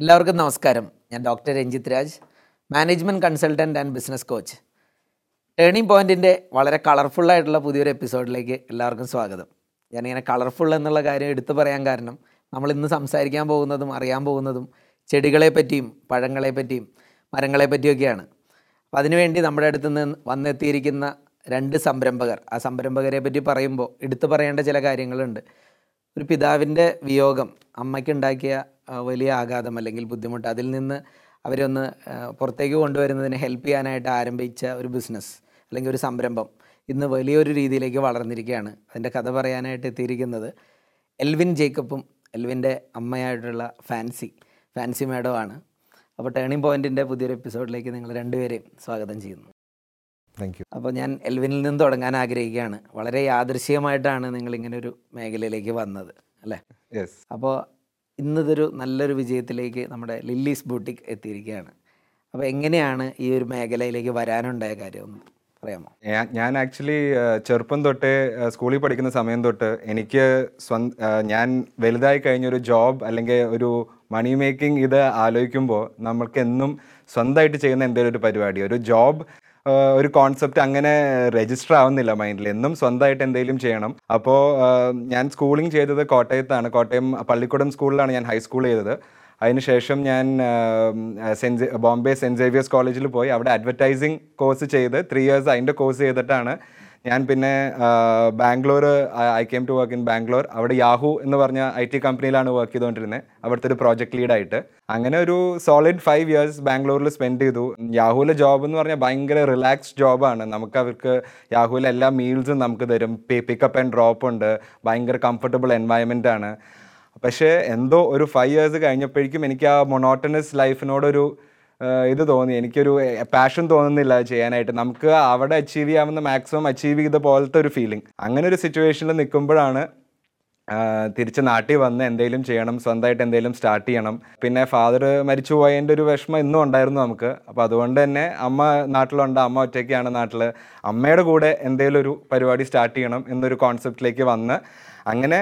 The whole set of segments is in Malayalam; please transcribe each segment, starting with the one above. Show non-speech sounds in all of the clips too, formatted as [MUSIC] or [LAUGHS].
എല്ലാവർക്കും നമസ്കാരം. ഞാൻ doctor Ranjith Raj management consultant and business coach. Turning പോയിന്റിന്റെ വളരെ കളർഫുള്ളായിട്ടുള്ള പുതിയൊരു എപ്പിസോഡിലേക്ക് എല്ലാവർക്കും സ്വാഗതം. ഞാനിങ്ങനെ കളർഫുൾ എന്നുള്ള കാര്യം എടുത്തു പറയാൻ കാരണം നമ്മൾ ഇന്ന് സംസാരിക്കാൻ പോകുന്നതും അറിയാൻ പോകുന്നതും ചെടികളെ പറ്റിയും പഴങ്ങളെ പറ്റിയും മരങ്ങളെ പറ്റിയൊക്കെയാണ്. അപ്പോൾ അതിനുവേണ്ടി നമ്മുടെ അടുത്ത് നിന്ന് വന്നെത്തിയിരിക്കുന്ന രണ്ട് സംരംഭകർ. ആ സംരംഭകരെ പറ്റി പറയുമ്പോൾ എടുത്തു പറയേണ്ട ചില കാര്യങ്ങളുണ്ട്. ഒരു പിതാവിന്റെ വിയോഗം അമ്മയ്ക്കുണ്ടാക്കിയ വലിയ ആഘാതം അല്ലെങ്കിൽ ബുദ്ധിമുട്ട് അതിൽ നിന്ന് അവരൊന്ന് പുറത്തേക്ക് കൊണ്ടുവരുന്നതിന് ഹെൽപ്പ് ചെയ്യാനായിട്ട് ആരംഭിച്ച ഒരു ബിസിനസ് അല്ലെങ്കിൽ ഒരു സംരംഭം ഇന്ന് വലിയൊരു രീതിയിലേക്ക് വളർന്നിരിക്കുകയാണ്. അതിന്റെ കഥ പറയാനായിട്ട് എത്തിയിരിക്കുന്നത് എൽവിൻ ജേക്കബും എൽവിന്റെ അമ്മയായിട്ടുള്ള ഫാൻസി ഫാൻസി മേഡമാണ് അപ്പോൾ ടേണിംഗ് പോയിന്റിന്റെ പുതിയൊരു എപ്പിസോഡിലേക്ക് നിങ്ങൾ രണ്ടുപേരെയും സ്വാഗതം ചെയ്യുന്നു. താങ്ക് യു അപ്പോൾ ഞാൻ എൽവിനിൽ നിന്ന് തുടങ്ങാൻ ആഗ്രഹിക്കുകയാണ്. വളരെ യാദൃശ്യമായിട്ടാണ് നിങ്ങൾ ഇങ്ങനെ ഒരു മേഖലയിലേക്ക് വന്നത് അല്ലേ? യെസ് അപ്പോൾ ഇന്നതൊരു നല്ലൊരു വിജയത്തിലേക്ക് നമ്മുടെ ലില്ലീസ് ബൂട്ടിക് എത്തിയിരിക്കുകയാണ്. അപ്പോൾ എങ്ങനെയാണ് ഈ ഒരു മേഖലയിലേക്ക് വരാനുണ്ടായ കാര്യം പറയാമോ? ഞാൻ ആക്ച്വലി ചെറുപ്പം തൊട്ട് സ്കൂളിൽ പഠിക്കുന്ന സമയം തൊട്ട് എനിക്ക് സ്വന്തം ഞാൻ വലുതായി കഴിഞ്ഞൊരു ജോബ് അല്ലെങ്കിൽ ഒരു മണി മേക്കിംഗ് ഇത് ആലോചിക്കുമ്പോൾ നമ്മൾക്ക് എന്നും സ്വന്തമായിട്ട് ചെയ്യുന്ന എന്തെങ്കിലും ഒരു പരിപാടി ഒരു ജോബ് ഒരു കോൺസെപ്റ്റ് അങ്ങനെ രജിസ്റ്റർ ആവുന്നില്ല മൈൻഡിൽ എന്നും സ്വന്തമായിട്ട് എന്തെങ്കിലും ചെയ്യണം. അപ്പോൾ ഞാൻ സ്കൂളിംഗ് ചെയ്തത് കോട്ടയത്താണ്. കോട്ടയം പള്ളിക്കുടം സ്കൂളിലാണ് ഞാൻ ഹൈസ്കൂൾ ചെയ്തത്. അതിനുശേഷം ഞാൻ സെന്റ് ബോംബെ സെന്റ് സേവിയേഴ്സ് കോളേജിൽ പോയി. അവിടെ അഡ്വർടൈസിങ് കോഴ്സ് ചെയ്ത് ത്രീ ഇയേഴ്സ് അതിന്റെ കോഴ്സ് ചെയ്തിട്ടാണ് ഞാൻ പിന്നെ Bangalore I came to work in Bangalore. അവിടെ യാഹു എന്ന് പറഞ്ഞ ഐ ടി കമ്പനിയിലാണ് വർക്ക് ചെയ്തുകൊണ്ടിരുന്നത് അവിടുത്തെ ഒരു പ്രോജക്റ്റ് ലീഡായിട്ട് അങ്ങനെ ഒരു സോളിഡ് ഫൈവ് ഇയേഴ്സ് ബാംഗ്ലൂരിൽ സ്പെൻഡ് ചെയ്തു. യാഹുവിലെ ജോബ് എന്ന് പറഞ്ഞാൽ ഭയങ്കര റിലാക്സ് ജോബാണ് നമുക്ക് അവർക്ക് യാഹുവിലെ എല്ലാ മീൽസും നമുക്ക് തരും. പിക്കപ്പ് ആൻഡ് ഡ്രോപ്പ് ഉണ്ട്. ഭയങ്കര കംഫർട്ടബിൾ എൻവയൺമെന്റ് ആണ്. പക്ഷേ എന്തോ ഒരു ഫൈവ് ഇയേഴ്സ് കഴിഞ്ഞപ്പോഴേക്കും എനിക്ക് ആ മൊണോട്ടനസ് ലൈഫിനോടൊരു ഇത് തോന്നി. എനിക്കൊരു പാഷൻ തോന്നുന്നില്ല ചെയ്യാനായിട്ട്. നമുക്ക് അവിടെ അച്ചീവ് ചെയ്യാവുന്ന മാക്സിമം അച്ചീവ് ചെയ്ത പോലത്തെ ഒരു ഫീലിംഗ് അങ്ങനെ ഒരു സിറ്റുവേഷനിൽ നിൽക്കുമ്പോഴാണ് തിരിച്ച് നാട്ടിൽ വന്ന് എന്തെങ്കിലും ചെയ്യണം സ്വന്തമായിട്ട് എന്തെങ്കിലും സ്റ്റാർട്ട് ചെയ്യണം. പിന്നെ ഫാദർ മരിച്ചു പോയതിന്റെ ഒരു വിഷമം ഇന്നും ഉണ്ടായിരുന്നു നമുക്ക്. അപ്പോൾ അതുകൊണ്ട് തന്നെ അമ്മ നാട്ടിലുണ്ട് അമ്മ ഒറ്റയ്ക്കാണ് നാട്ടിൽ അമ്മയുടെ കൂടെ എന്തെങ്കിലും ഒരു പരിപാടി സ്റ്റാർട്ട് ചെയ്യണം എന്നൊരു കോൺസെപ്റ്റിലേക്ക് വന്ന് അങ്ങനെ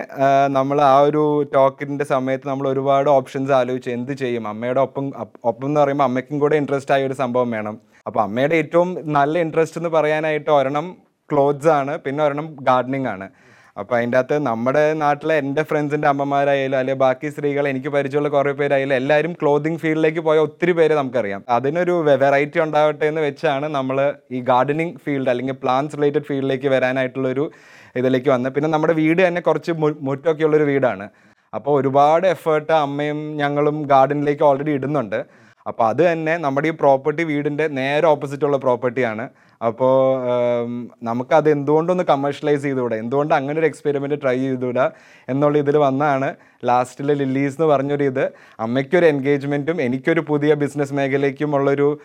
നമ്മൾ ആ ഒരു ടോക്കിന്റെ സമയത്ത് നമ്മൾ ഒരുപാട് ഓപ്ഷൻസ് ആലോചിച്ച് എന്ത് ചെയ്യും? അമ്മയുടെ ഒപ്പം ഒപ്പം എന്ന് പറയുമ്പോൾ അമ്മയ്ക്കും കൂടെ ഇൻട്രസ്റ്റ് ആയ ഒരു സംഭവം വേണം. അപ്പോൾ അമ്മയുടെ ഏറ്റവും നല്ല ഇൻട്രസ്റ്റ് എന്ന് പറയാനായിട്ട് ഒരെണ്ണം ക്ലോത്ത്സ് ആണ് പിന്നെ ഒരെണ്ണം ഗാർഡനിങ് ആണ്. അപ്പോൾ അതിന്റെ അകത്ത് നമ്മുടെ നാട്ടിലെ എന്റെ ഫ്രണ്ട്സിന്റെ അമ്മമാരായാലും അല്ലെങ്കിൽ ബാക്കി സ്ത്രീകൾ എനിക്ക് പരിചയമുള്ള കുറേ പേരായാലും എല്ലാവരും ക്ലോത്തിങ് ഫീൽഡിലേക്ക് പോയ ഒത്തിരി പേര് നമുക്കറിയാം. അതിനൊരു വെറൈറ്റി ഉണ്ടാവട്ടെ എന്ന് വെച്ചാണ് നമ്മൾ ഈ ഗാർഡനിങ് ഫീൽഡ് അല്ലെങ്കിൽ പ്ലാന്റ്സ് റിലേറ്റഡ് ഫീൽഡിലേക്ക് വരാനായിട്ടുള്ളൊരു ഇതിലേക്ക് വന്ന്. പിന്നെ നമ്മുടെ വീട് തന്നെ കുറച്ച് മുറ്റമൊക്കെ ഉള്ളൊരു വീടാണ്. അപ്പോൾ ഒരുപാട് എഫേർട്ട് അമ്മയും ഞങ്ങളും ഗാർഡനിലേക്ക് ഓൾറെഡി ഇടുന്നുണ്ട്. അപ്പോൾ അത് തന്നെ നമ്മുടെ ഈ പ്രോപ്പർട്ടി വീടിന്റെ നേരെ ഓപ്പോസിറ്റ് ഉള്ള പ്രോപ്പർട്ടിയാണ് അപ്പോൾ നമുക്കത് എന്തുകൊണ്ടൊന്ന് കമേഴ്ഷ്യലൈസ് ചെയ്തുകൂടാ? എന്തുകൊണ്ട് അങ്ങനെ ഒരു എക്സ്പെരിമെന്റ് ട്രൈ ചെയ്തുകൂടാ? എന്നുള്ള ഇതിൽ വന്നാണ് ലാസ്റ്റിൽ ലില്ലീസ് എന്ന് പറഞ്ഞൊരു ഇത്. അമ്മയ്ക്കൊരു എൻഗേജ്മെന്റും എനിക്കൊരു പുതിയ ബിസിനസ് മേഖലയ്ക്കുമുള്ളൊരു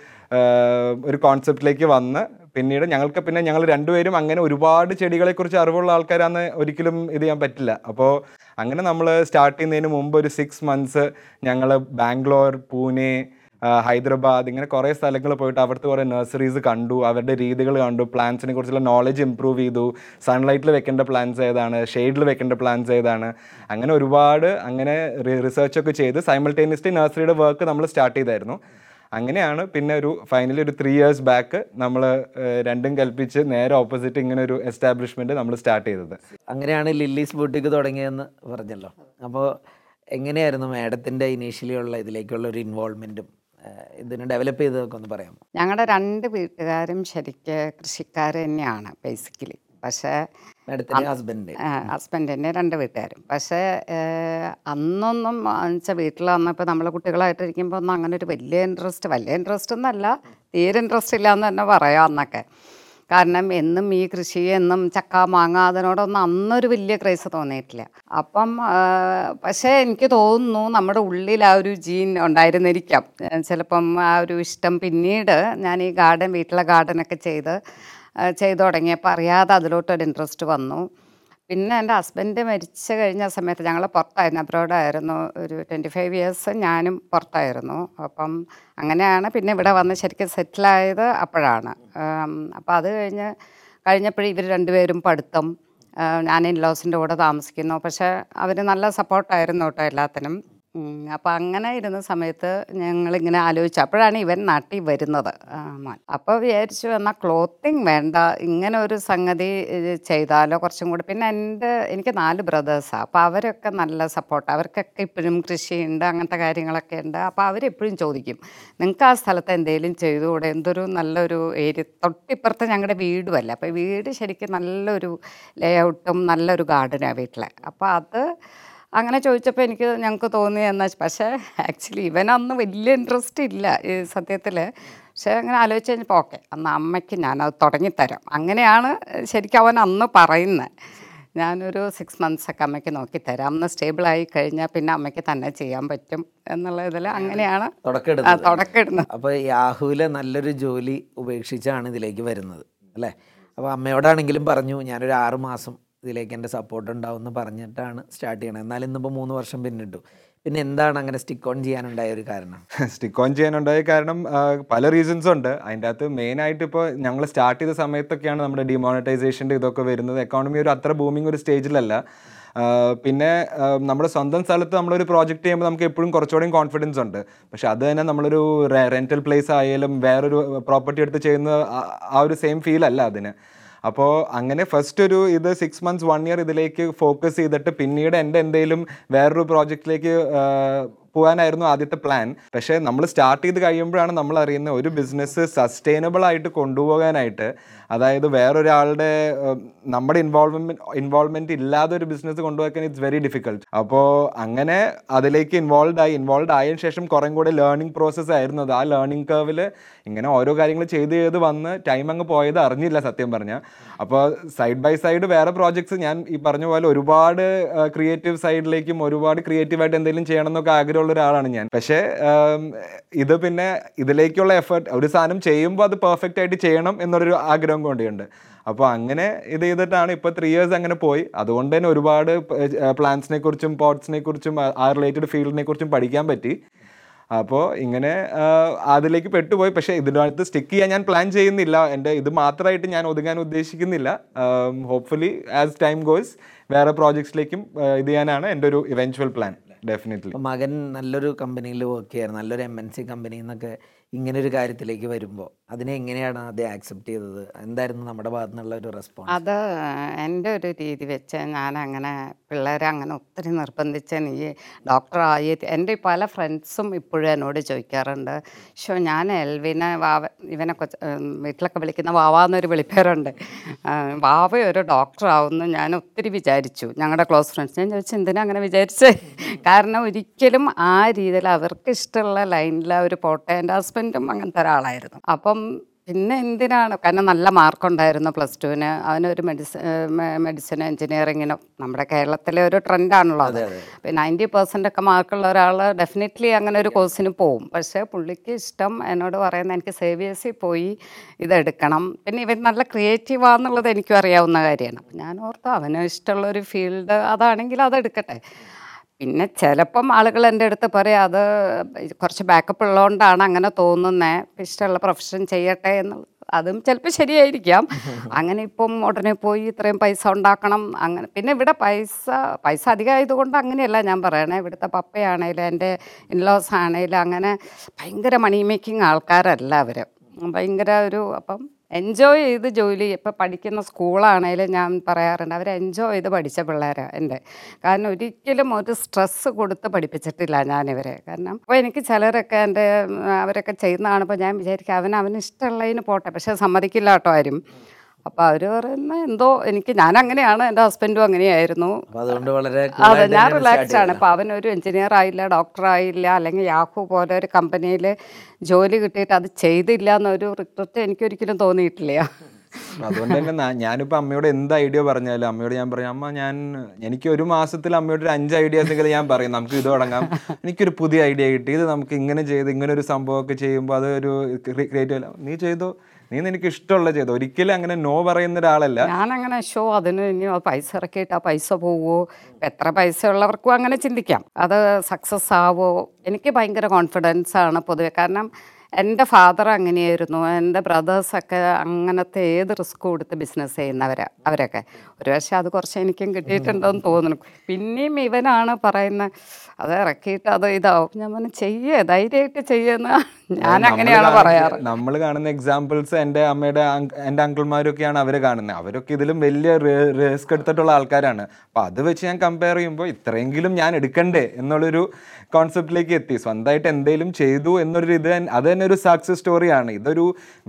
ഒരു കോൺസെപ്റ്റിലേക്ക് വന്ന് പിന്നീട് ഞങ്ങൾക്ക് പിന്നെ ഞങ്ങൾ രണ്ടുപേരും അങ്ങനെ ഒരുപാട് ചെടികളെക്കുറിച്ച് അറിവുള്ള ആൾക്കാരാന്ന് ഒരിക്കലും ഇത് ചെയ്യാൻ പറ്റില്ല. അപ്പോൾ അങ്ങനെ നമ്മൾ സ്റ്റാർട്ട് ചെയ്യുന്നതിന് മുമ്പ് ഒരു സിക്സ് മന്ത്സ് ഞങ്ങൾ ബാംഗ്ലൂർ പൂനെ ഹൈദരാബാദ് ഇങ്ങനെ കുറേ സ്ഥലങ്ങൾ പോയിട്ട് അവിടുത്തെ കുറേ നഴ്സറീസ് കണ്ടു. അവരുടെ രീതികൾ കണ്ടു. പ്ലാന്റ്സിനെ കുറിച്ചുള്ള നോളജ് ഇമ്പ്രൂവ് ചെയ്തു. സൺലൈറ്റിൽ വെക്കേണ്ട പ്ലാന്റ്സ് ഏതാണ്? ഷെയ്ഡിൽ വെക്കേണ്ട പ്ലാന്റ്സ് ഏതാണ്? അങ്ങനെ ഒരുപാട് അങ്ങനെ റിസർച്ച് ഒക്കെ ചെയ്ത് സൈമൾട്ടേനിയസ്ലി നഴ്സറിയുടെ വർക്ക് നമ്മൾ സ്റ്റാർട്ട് ചെയ്തായിരുന്നു. അങ്ങനെയാണ് പിന്നെ ഒരു ഫൈനലി ഒരു ത്രീ ഇയേഴ്സ് ബാക്ക് നമ്മൾ രണ്ടും കൽപ്പിച്ച് നേരെ ഓപ്പോസിറ്റ് ഇങ്ങനെ ഒരു എസ്റ്റാബ്ലിഷ്മെന്റ് നമ്മൾ സ്റ്റാർട്ട് ചെയ്തത്. അങ്ങനെയാണ് ലില്ലീസ് ബൂട്ടിക്ക് തുടങ്ങിയതെന്ന് പറഞ്ഞല്ലോ. അപ്പോൾ എങ്ങനെയായിരുന്നു മാഡത്തിന്റെ ഇനീഷ്യലി ഉള്ള ഇതിലേക്കുള്ള ഒരു ഇൻവോൾവ്മെന്റും ഇതിന് ഡെവലപ്പ് ചെയ്തതൊക്കെ ഒന്ന് പറയാമോ? ഞങ്ങളുടെ രണ്ട് വീട്ടുകാരും ശരിക്ക് കൃഷിക്കാർ തന്നെയാണ് ബേസിക്കലി പക്ഷേ ഹസ്ബൻഡ് ഹസ്ബൻഡിന്റെ രണ്ട് വീട്ടുകാരും. പക്ഷേ അന്നൊന്നും വെച്ചാൽ വീട്ടിൽ വന്നപ്പോൾ നമ്മൾ കുട്ടികളായിട്ടിരിക്കുമ്പോൾ ഒന്നും അങ്ങനെ ഒരു വലിയ ഇൻട്രസ്റ്റ് വലിയ ഇൻട്രസ്റ്റ് ഒന്നല്ല തീരെ ഇൻട്രസ്റ്റ് ഇല്ല എന്ന് തന്നെ പറയാം അന്നൊക്കെ. കാരണം എന്നും ഈ കൃഷി എന്നും ചക്ക മാങ്ങ അതിനോടൊന്നും അന്നൊരു വലിയ ക്രൈസ് തോന്നിയിട്ടില്ല. അപ്പം പക്ഷേ എനിക്ക് തോന്നുന്നു നമ്മുടെ ഉള്ളിൽ ആ ഒരു ജീൻ ഉണ്ടായിരുന്നിരിക്കാം. ചിലപ്പം ആ ഒരു ഇഷ്ടം പിന്നീട് ഞാൻ ഈ ഗാർഡൻ വീട്ടിലെ ഗാർഡനൊക്കെ ചെയ്ത് ചെയ്തു തുടങ്ങിയപ്പോൾ അറിയാതെ അതിലോട്ടൊരു ഇൻട്രസ്റ്റ് വന്നു. പിന്നെ എന്റെ ഹസ്ബൻഡ് മരിച്ചു കഴിഞ്ഞ സമയത്ത് ഞങ്ങൾ പുറത്തായിരുന്നു. അബ്രോഡായിരുന്നു. ഒരു ട്വന്റി ഫൈവ് ഇയേഴ്സ് ഞാനും പുറത്തായിരുന്നു. അപ്പം അങ്ങനെയാണ് പിന്നെ ഇവിടെ വന്ന് ശരിക്കും സെറ്റിലായത് അപ്പോഴാണ്. അപ്പോൾ അത് കഴിഞ്ഞ് കഴിഞ്ഞപ്പോഴും ഇവർ രണ്ടുപേരും പഠിത്തം ഞാൻ ഇൻലോസിന്റെ കൂടെ താമസിക്കുന്നു. പക്ഷേ അവർ നല്ല സപ്പോർട്ടായിരുന്നു കേട്ടോ എല്ലാത്തിനും. അപ്പം അങ്ങനെ ഇരുന്ന സമയത്ത് ഞങ്ങളിങ്ങനെ ആലോചിച്ചു. അപ്പോഴാണ് ഇവൻ നാട്ടിൽ വരുന്നത്. അപ്പോൾ വിചാരിച്ചു എന്നാൽ ക്ലോത്തിങ് വേണ്ട. ഇങ്ങനെ ഒരു സംഗതി ചെയ്താലോ കുറച്ചും കൂടി. പിന്നെ എന്റെ എനിക്ക് നാല് ബ്രദേഴ്സാണ് അപ്പോൾ അവരൊക്കെ നല്ല സപ്പോർട്ട് അവർക്കൊക്കെ ഇപ്പോഴും കൃഷിയുണ്ട് അങ്ങനത്തെ കാര്യങ്ങളൊക്കെ ഉണ്ട്. അപ്പോൾ അവരെപ്പോഴും ചോദിക്കും നിങ്ങൾക്ക് ആ സ്ഥലത്ത് എന്തെങ്കിലും ചെയ്തുകൂടെ? എന്തൊരു നല്ലൊരു ഏരിയ? തൊട്ടിപ്പുറത്ത് ഞങ്ങളുടെ വീടുമല്ല അപ്പോൾ വീട് ശരിക്കും നല്ലൊരു ലേ ഔട്ടും നല്ലൊരു ഗാർഡനാണ് വീട്ടിലെ. അപ്പോൾ അത് അങ്ങനെ ചോദിച്ചപ്പോൾ എനിക്ക് ഞങ്ങൾക്ക് തോന്നി എന്നാൽ പക്ഷേ ആക്ച്വലി ഇവനന്ന് വലിയ ഇൻട്രസ്റ്റ് ഇല്ല ഈ സത്യത്തിൽ പക്ഷേ അങ്ങനെ ആലോചിച്ച് കഴിഞ്ഞപ്പോൾ ഓക്കെ അന്ന് അമ്മയ്ക്ക് ഞാനത് തുടങ്ങിത്തരാം അങ്ങനെയാണ് ശരിക്കും അവൻ അന്ന് പറയുന്നത് ഞാനൊരു സിക്സ് മന്ത്സൊക്കെ അമ്മയ്ക്ക് നോക്കിത്തരാം അന്ന് സ്റ്റേബിളായി കഴിഞ്ഞാൽ പിന്നെ അമ്മയ്ക്ക് തന്നെ ചെയ്യാൻ പറ്റും എന്നുള്ള ഇതിൽ അങ്ങനെയാണ് തുടക്കം ആ, എടുത്തത് തുടക്കം ഇടുന്നത് അപ്പോൾ യാഹുവിലെ നല്ലൊരു ജോലി ഉപേക്ഷിച്ചാണ് ഇതിലേക്ക് വരുന്നത് അല്ലേ? അപ്പോൾ അമ്മയോടാണെങ്കിലും പറഞ്ഞു ഞാനൊരു ആറ് മാസം ഇതിലേക്ക് എന്റെ സപ്പോർട്ട് ഉണ്ടാവും എന്ന് പറഞ്ഞിട്ടാണ് സ്റ്റാർട്ട് ചെയ്യണത്. എന്നാൽ ഇന്നിപ്പോൾ മൂന്ന് വർഷം പിന്നിട്ടു. പിന്നെ എന്താണ് അങ്ങനെ സ്റ്റിക്ക് ഓൺ ചെയ്യാനുണ്ടായ ഒരു കാരണം? [LAUGHS] സ്റ്റിക്ക് ഓൺ ചെയ്യാനുണ്ടായ കാരണം പല റീസൺസ് ഉണ്ട്. അതിന്റെ അകത്ത് മെയിൻ ആയിട്ട് ഇപ്പോൾ ഞങ്ങൾ സ്റ്റാർട്ട് ചെയ്ത സമയത്തൊക്കെയാണ് നമ്മുടെ ഡിമോണിറ്റൈസേഷന്റെ ഇതൊക്കെ വരുന്നത്. എക്കോണമി ഒരു അത്ര ബൂമിങ് ഒരു സ്റ്റേജിലല്ല പിന്നെ നമ്മുടെ സ്വന്തം സ്ഥലത്ത് നമ്മളൊരു പ്രോജക്റ്റ് ചെയ്യുമ്പോൾ നമുക്ക് എപ്പോഴും കുറച്ചുകൂടെയും കോൺഫിഡൻസ് ഉണ്ട്. പക്ഷേ അത് തന്നെ നമ്മളൊരു റെന്റൽ പ്ലേസ് ആയാലും വേറൊരു പ്രോപ്പർട്ടി എടുത്ത് ചെയ്യുന്ന ആ ഒരു സെയിം ഫീൽ അല്ല അതിന്. അപ്പോൾ അങ്ങനെ ഫസ്റ്റ് ഒരു ഇത് സിക്സ് മന്ത്സ് വൺ ഇയർ ഇതിലേക്ക് ഫോക്കസ് ചെയ്തിട്ട് പിന്നീട് എന്റെ എന്തെങ്കിലും വേറൊരു പ്രോജക്റ്റിലേക്ക് പോകാനായിരുന്നു ആദ്യത്തെ പ്ലാൻ പക്ഷേ നമ്മൾ സ്റ്റാർട്ട് ചെയ്ത് കഴിയുമ്പോഴാണ് നമ്മൾ അറിയുന്നത് ഒരു ബിസിനസ് സസ്റ്റൈനബിൾ ആയിട്ട് കൊണ്ടുപോകാനായിട്ട് അതായത് വേറൊരാളുടെ നമ്മുടെ ഇൻവോൾവ്മെന്റ് ഇൻവോൾവ്മെന്റ് ഇല്ലാതെ ഒരു ബിസിനസ് കൊണ്ടുപോകാൻ ഇറ്റ്സ് വെരി ഡിഫിക്കൾട്ട് അപ്പോൾ അങ്ങനെ അതിലേക്ക് ഇൻവോൾവ് ആയി ഇൻവോൾവ് ആയതിനു ശേഷം കുറേ കൂടെ ലേണിംഗ് പ്രോസസ്സ് ആയിരുന്നു അത്. ആ ലേണിംഗ് കർവിൽ ഇങ്ങനെ ഓരോ കാര്യങ്ങൾ ചെയ്ത് ചെയ്ത് വന്ന് ടൈം അങ്ങ് പോയത് അറിഞ്ഞില്ല സത്യം പറഞ്ഞാൽ അപ്പോൾ സൈഡ് ബൈ സൈഡ് വേറെ പ്രോജക്ട്സ് ഞാൻ ഈ പറഞ്ഞ പോലെ ഒരുപാട് ക്രിയേറ്റീവ് സൈഡിലേക്കും ഒരുപാട് ക്രിയേറ്റീവായിട്ട് എന്തെങ്കിലും ചെയ്യണം എന്നൊക്കെ ആഗ്രഹമുള്ള ഒരാളാണ് ഞാൻ. പക്ഷേ ഇത് പിന്നെ ഇതിലേക്കുള്ള എഫേർട്ട് ഒരു സാധനം ചെയ്യുമ്പോൾ അത് പെർഫെക്റ്റ് ആയിട്ട് ചെയ്യണം എന്നൊരു ആഗ്രഹം കൊണ്ടുണ്ട്. അപ്പോൾ അങ്ങനെ ഇത് ചെയ്തിട്ടാണ് ഇപ്പോൾ ത്രീ ഇയേഴ്സ് അങ്ങനെ പോയി. അതുകൊണ്ട് തന്നെ ഒരുപാട് പ്ലാന്റ്സിനെ കുറിച്ചും പോട്ട്സിനെ കുറിച്ചും ആ- റിലേറ്റഡ് ഫീൽഡിനെ കുറിച്ചും പഠിക്കാൻ പറ്റി. അപ്പോൾ ഇങ്ങനെ അതിലേക്ക് പെട്ടുപോയി. പക്ഷേ ഇതിനകത്ത് സ്റ്റിക്ക് ചെയ്യാൻ ഞാൻ പ്ലാൻ ചെയ്യുന്നില്ല. എന്റെ ഇത് മാത്രമായിട്ട് ഞാൻ ഒതുങ്ങാൻ ഉദ്ദേശിക്കുന്നില്ല. ഹോപ്പ്ഫുള്ളി ആസ് ടൈം ഗോസ് വേറെ പ്രോജക്ട്സിലേക്കും ഇത് ചെയ്യാനാണ് എന്റെ ഒരു ഇവൻച്വൽ പ്ലാൻ ഡെഫിനറ്റ്ലി മകൻ നല്ലൊരു കമ്പനിയിൽ വർക്ക് ചെയ്യാറ് നല്ലൊരു എം എൻ സി കമ്പനിയിൽ നിന്നൊക്കെ ഇങ്ങനെ ഒരു കാര്യത്തിലേക്ക് വരുമ്പോൾ അതിനെ എങ്ങനെയാണ് ആദ്യം ആക്സെപ്റ്റ് ചെയ്തത്? എന്തായിരുന്നു നമ്മുടെ ഭാഗത്തു നിന്നുള്ള ഒരു റെസ്പോൺസ് അത് എന്റെ ഒരു രീതി വെച്ച് ഞാൻ അങ്ങനെ പിള്ളേരെ അങ്ങനെ ഒത്തിരി നിർബന്ധിച്ച് നീ ഡോക്ടറായി. എന്റെ പല ഫ്രണ്ട്സും ഇപ്പോഴും എന്നോട് ചോദിക്കാറുണ്ട്. ഷോ ഞാൻ എൽവിനെ വാവ ഇവനെ കൊച്ച വീട്ടിലൊക്കെ വിളിക്കുന്ന വാവാന്നൊരു വിളിപ്പേരുണ്ട്. ആ, വാവ ഒരു ഡോക്ടറാവുമെന്ന് ഞാൻ ഒത്തിരി വിചാരിച്ചു. ഞങ്ങളുടെ ക്ലോസ് ഫ്രണ്ട്സ് ഞാൻ ചോദിച്ചു എന്തിനാ അങ്ങനെ വിചാരിച്ചേ? കാരണം ഒരിക്കലും ആ രീതിയിൽ അവർക്ക് ഇഷ്ടമുള്ള ലൈനിൽ അവർ പോട്ടെ. എന്റെ ഹസ്ബൻഡും അങ്ങനത്തെ ഒരാളായിരുന്നു. അപ്പം പിന്നെ എന്തിനാണ്? കാരണം നല്ല മാർക്കുണ്ടായിരുന്നു പ്ലസ് ടുവിന്. അവനൊരു മെഡിസിൻ മെഡിസിൻ എഞ്ചിനീയറിങ്ങിനും നമ്മുടെ കേരളത്തിലെ ഒരു ട്രെൻഡാണല്ലോ അത് അപ്പോൾ നയന്റി പെർസെന്റ് ഒക്കെ മാർക്കുള്ള ഒരാൾ ഡെഫിനറ്റ്ലി അങ്ങനെ ഒരു കോഴ്സിന് പോവും. പക്ഷേ പുള്ളിക്ക് ഇഷ്ടം എന്നോട് പറയുന്നത് എനിക്ക് സി ബി എസ് സി പോയി ഇതെടുക്കണം. പിന്നെ ഇവൻ നല്ല ക്രിയേറ്റീവാന്നുള്ളത് എനിക്കും അറിയാവുന്ന കാര്യമാണ്. അപ്പം ഞാൻ ഓർത്തു അവന് ഇഷ്ടമുള്ള ഒരു ഫീൽഡ് അതാണെങ്കിൽ അതെടുക്കട്ടെ. പിന്നെ ചിലപ്പം ആളുകൾ എന്റെ അടുത്ത് പറയും അത് കുറച്ച് ബാക്കപ്പ് ഉള്ളതുകൊണ്ടാണ് അങ്ങനെ തോന്നുന്നത് ഇഷ്ടമുള്ള പ്രൊഫഷൻ ചെയ്യട്ടെ എന്നുള്ളത് അതും ചിലപ്പോൾ ശരിയായിരിക്കാം. [LAUGHS] അങ്ങനെ ഇപ്പം ഉടനെ പോയി ഇത്രയും പൈസ ഉണ്ടാക്കണം. അങ്ങനെ പിന്നെ ഇവിടെ പൈസ പൈസ അധികമായതുകൊണ്ട് അങ്ങനെയല്ല ഞാൻ പറയണേ. ഇവിടുത്തെ പപ്പയാണേലും എന്റെ ഇൻലോസ് ആണേലും അങ്ങനെ ഭയങ്കര മണി മേക്കിംഗ് ആൾക്കാരല്ല അവർ ഭയങ്കര ഒരു അപ്പം എൻജോയ് ചെയ്ത് ജോലി ഇപ്പം പഠിക്കുന്ന സ്കൂളാണേലും ഞാൻ പറയാറുണ്ട്. അവർ എൻജോയ് ചെയ്ത് പഠിച്ച പിള്ളേരാണ് എന്റെ. കാരണം ഒരിക്കലും ഒരു സ്ട്രെസ്സ് കൊടുത്ത് പഠിപ്പിച്ചിട്ടില്ല ഞാനിവരെ. കാരണം അപ്പോൾ എനിക്ക് ചിലരൊക്കെ എന്റെ അവരൊക്കെ ചെയ്യുന്ന കാണുമ്പോൾ ഞാൻ വിചാരിക്കും അവൻ അവന് ഇഷ്ടമുള്ളതിന് പോട്ടെ. പക്ഷേ സമ്മതിക്കില്ല കേട്ടോ ആരും. അപ്പോൾ അവർ പറയുന്ന എന്തോ എനിക്ക് ഞാൻ അങ്ങനെയാണ് എന്റെ ഹസ്ബൻഡും അങ്ങനെയായിരുന്നു. അപ്പോൾ അതുകൊണ്ട് വളരെ അതെ ഞാൻ റിലാക്സ് ആണ്. അപ്പൊ അവൻ ഒരു എഞ്ചിനീയർ ആയില്ല ഡോക്ടർ ആയില്ല അല്ലെങ്കിൽ യാഹു പോലെ ഒരു കമ്പനിയിൽ ജോലി കിട്ടിയിട്ട് അത് ചെയ്തില്ല എന്നൊരു എനിക്ക് ഒരിക്കലും തോന്നിയിട്ടില്ല. അതുകൊണ്ട് തന്നെ ഞാനിപ്പോ അമ്മയോട് എന്ത് ഐഡിയ പറഞ്ഞാലും അമ്മയോട് ഞാൻ പറയും അമ്മ ഞാൻ എനിക്ക് ഒരു മാസത്തിൽ അമ്മയോട് ഒരു അഞ്ച് ഐഡിയാസ് എങ്കിലും ഞാൻ പറയും നമുക്ക് ഇത് തുടങ്ങാം. എനിക്കൊരു പുതിയ ഐഡിയ കിട്ടി ഇത് നമുക്ക് ഇങ്ങനെ ചെയ്ത് ഇങ്ങനെ ഒരു സംഭവമൊക്കെ ചെയ്യുമ്പോൾ അത് ഒരു ക്രിയേറ്റീവ് നീ ചെയ്തോ? നീ നിനക്ക് ഇഷ്ടമുള്ള ചെയ്തു? ഒരിക്കലും അങ്ങനെ നോ പറയുന്ന ഒരാളല്ല. ഞാൻ അങ്ങനെ ഷോ അതിന് ഇനി പൈസ ഇറക്കിയിട്ട് ആ പൈസ പോവോ? എത്ര പൈസ ഉള്ളവർക്കും അങ്ങനെ ചിന്തിക്കാം. അത് സക്സസ് ആവോ? എനിക്ക് ഭയങ്കര കോൺഫിഡൻസ് ആണ് പൊതുവെ. കാരണം എന്റെ ഫാദർ അങ്ങനെയായിരുന്നു. എന്റെ ബ്രദേഴ്സൊക്കെ അങ്ങനത്തെ ഏത് റിസ്ക് കൊടുത്ത് ബിസിനസ് ചെയ്യുന്നവരാ അവരൊക്കെ. ഒരു പക്ഷേ അത് കുറച്ച് എനിക്കും കിട്ടിയിട്ടുണ്ടെന്ന് തോന്നുന്നു. പിന്നെയും ഇവനാണ് പറയുന്നത് അത് ഇറക്കിയിട്ട് അത് ഇതാവും. ഞാൻ പറഞ്ഞു ചെയ്യേ ധൈര്യമായിട്ട് ചെയ്യുന്ന ഞാൻ അങ്ങനെയാണ് പറയാറ്. നമ്മൾ കാണുന്ന എക്സാമ്പിൾസ് എന്റെ അമ്മയുടെ എന്റെ എന്റെ അങ്കിൾമാരൊക്കെയാണ് അവർ കാണുന്നത് അവരൊക്കെ ഇതിലും വലിയ റിസ്ക് എടുത്തിട്ടുള്ള ആൾക്കാരാണ്. അപ്പോൾ അത് വെച്ച് ഞാൻ കമ്പയർ ചെയ്യുമ്പോൾ ഇത്രയെങ്കിലും ഞാൻ എടുക്കണ്ടേ എന്നുള്ളൊരു കോൺസെപ്റ്റിലേക്ക് എത്തി. സ്വന്തമായിട്ട് എന്തെങ്കിലും ചെയ്തു എന്നൊരു ഇത് അത് തന്നെ ഒരു സക്സസ് സ്റ്റോറിയാണ് ഇതൊരു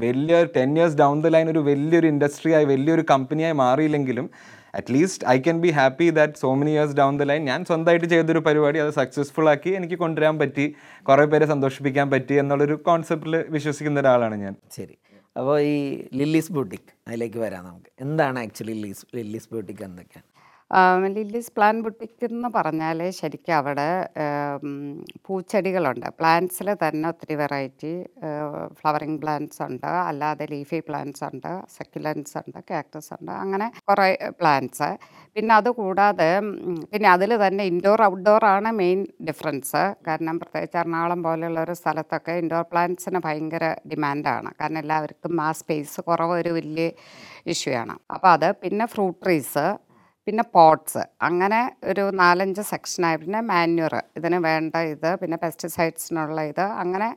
വലിയ ten years down the line ഒരു വലിയൊരു ഇൻഡസ്ട്രിയായി വലിയൊരു കമ്പനിയായി മാറിയില്ലെങ്കിലും at least I can be happy that so many years down the line ഞാൻ സ്വന്തമായിട്ട് ചെയ്തൊരു പരിപാടി അത് സക്സസ്ഫുൾ ആക്കി എനിക്ക് കൊണ്ടുവരാൻ പറ്റി കുറേ പേരെ സന്തോഷിപ്പിക്കാൻ പറ്റി എന്നുള്ളൊരു കോൺസെപ്റ്റിൽ വിശ്വസിക്കുന്ന ഒരാളാണ് ഞാൻ. ശരി. അപ്പോൾ ഈ ലില്ലീസ് ബ്യൂട്ടിക് അതിലേക്ക് വരാം നമുക്ക്. എന്താണ് ആക്ച്വലി ലില്ലീസ് ലില്ലീസ് ബ്യൂട്ടിക് എന്തൊക്കെയാണ് ആം, ലില്ലീസ് പ്ലാൻ ബുട്ടിക് എന്ന് പറഞ്ഞാൽ ശരിക്കും അവിടെ പൂച്ചെടികളുണ്ട്. പ്ലാന്റ്സിൽ തന്നെ ഒത്തിരി വെറൈറ്റി ഫ്ലവറിങ് പ്ലാന്റ്സ് ഉണ്ട്. അല്ലാതെ ലീഫി പ്ലാന്റ്സ് ഉണ്ട് സെക്യുലൻസ് ഉണ്ട് കാക്ടസ് ഉണ്ട് അങ്ങനെ കുറേ പ്ലാന്റ്സ്. പിന്നെ അതുകൂടാതെ പിന്നെ അതിൽ തന്നെ ഇൻഡോർ ഔട്ട്ഡോർ ആണ് മെയിൻ ഡിഫറൻസ്. കാരണം പ്രത്യേകിച്ച് എറണാകുളം പോലെയുള്ള ഒരു സ്ഥലത്തൊക്കെ ഇൻഡോർ പ്ലാന്റ്സിന് ഭയങ്കര ഡിമാൻഡാണ്. കാരണം എല്ലാവർക്കും ആ സ്പേസ് കുറവ് ഒരു വലിയ ഇഷ്യൂ ആണ്. അപ്പോൾ അത് പിന്നെ ഫ്രൂട്ട് ട്രീസ് പിന്നെ പോട്ട്സ് അങ്ങനെ ഒരു നാലഞ്ച് സെക്ഷനായി പിന്നെ മാന്യൂർ ഇതിന് വേണ്ട ഇത് പിന്നെ പെസ്റ്റിസൈഡ്സിനുള്ള ഇത്. അങ്ങനെ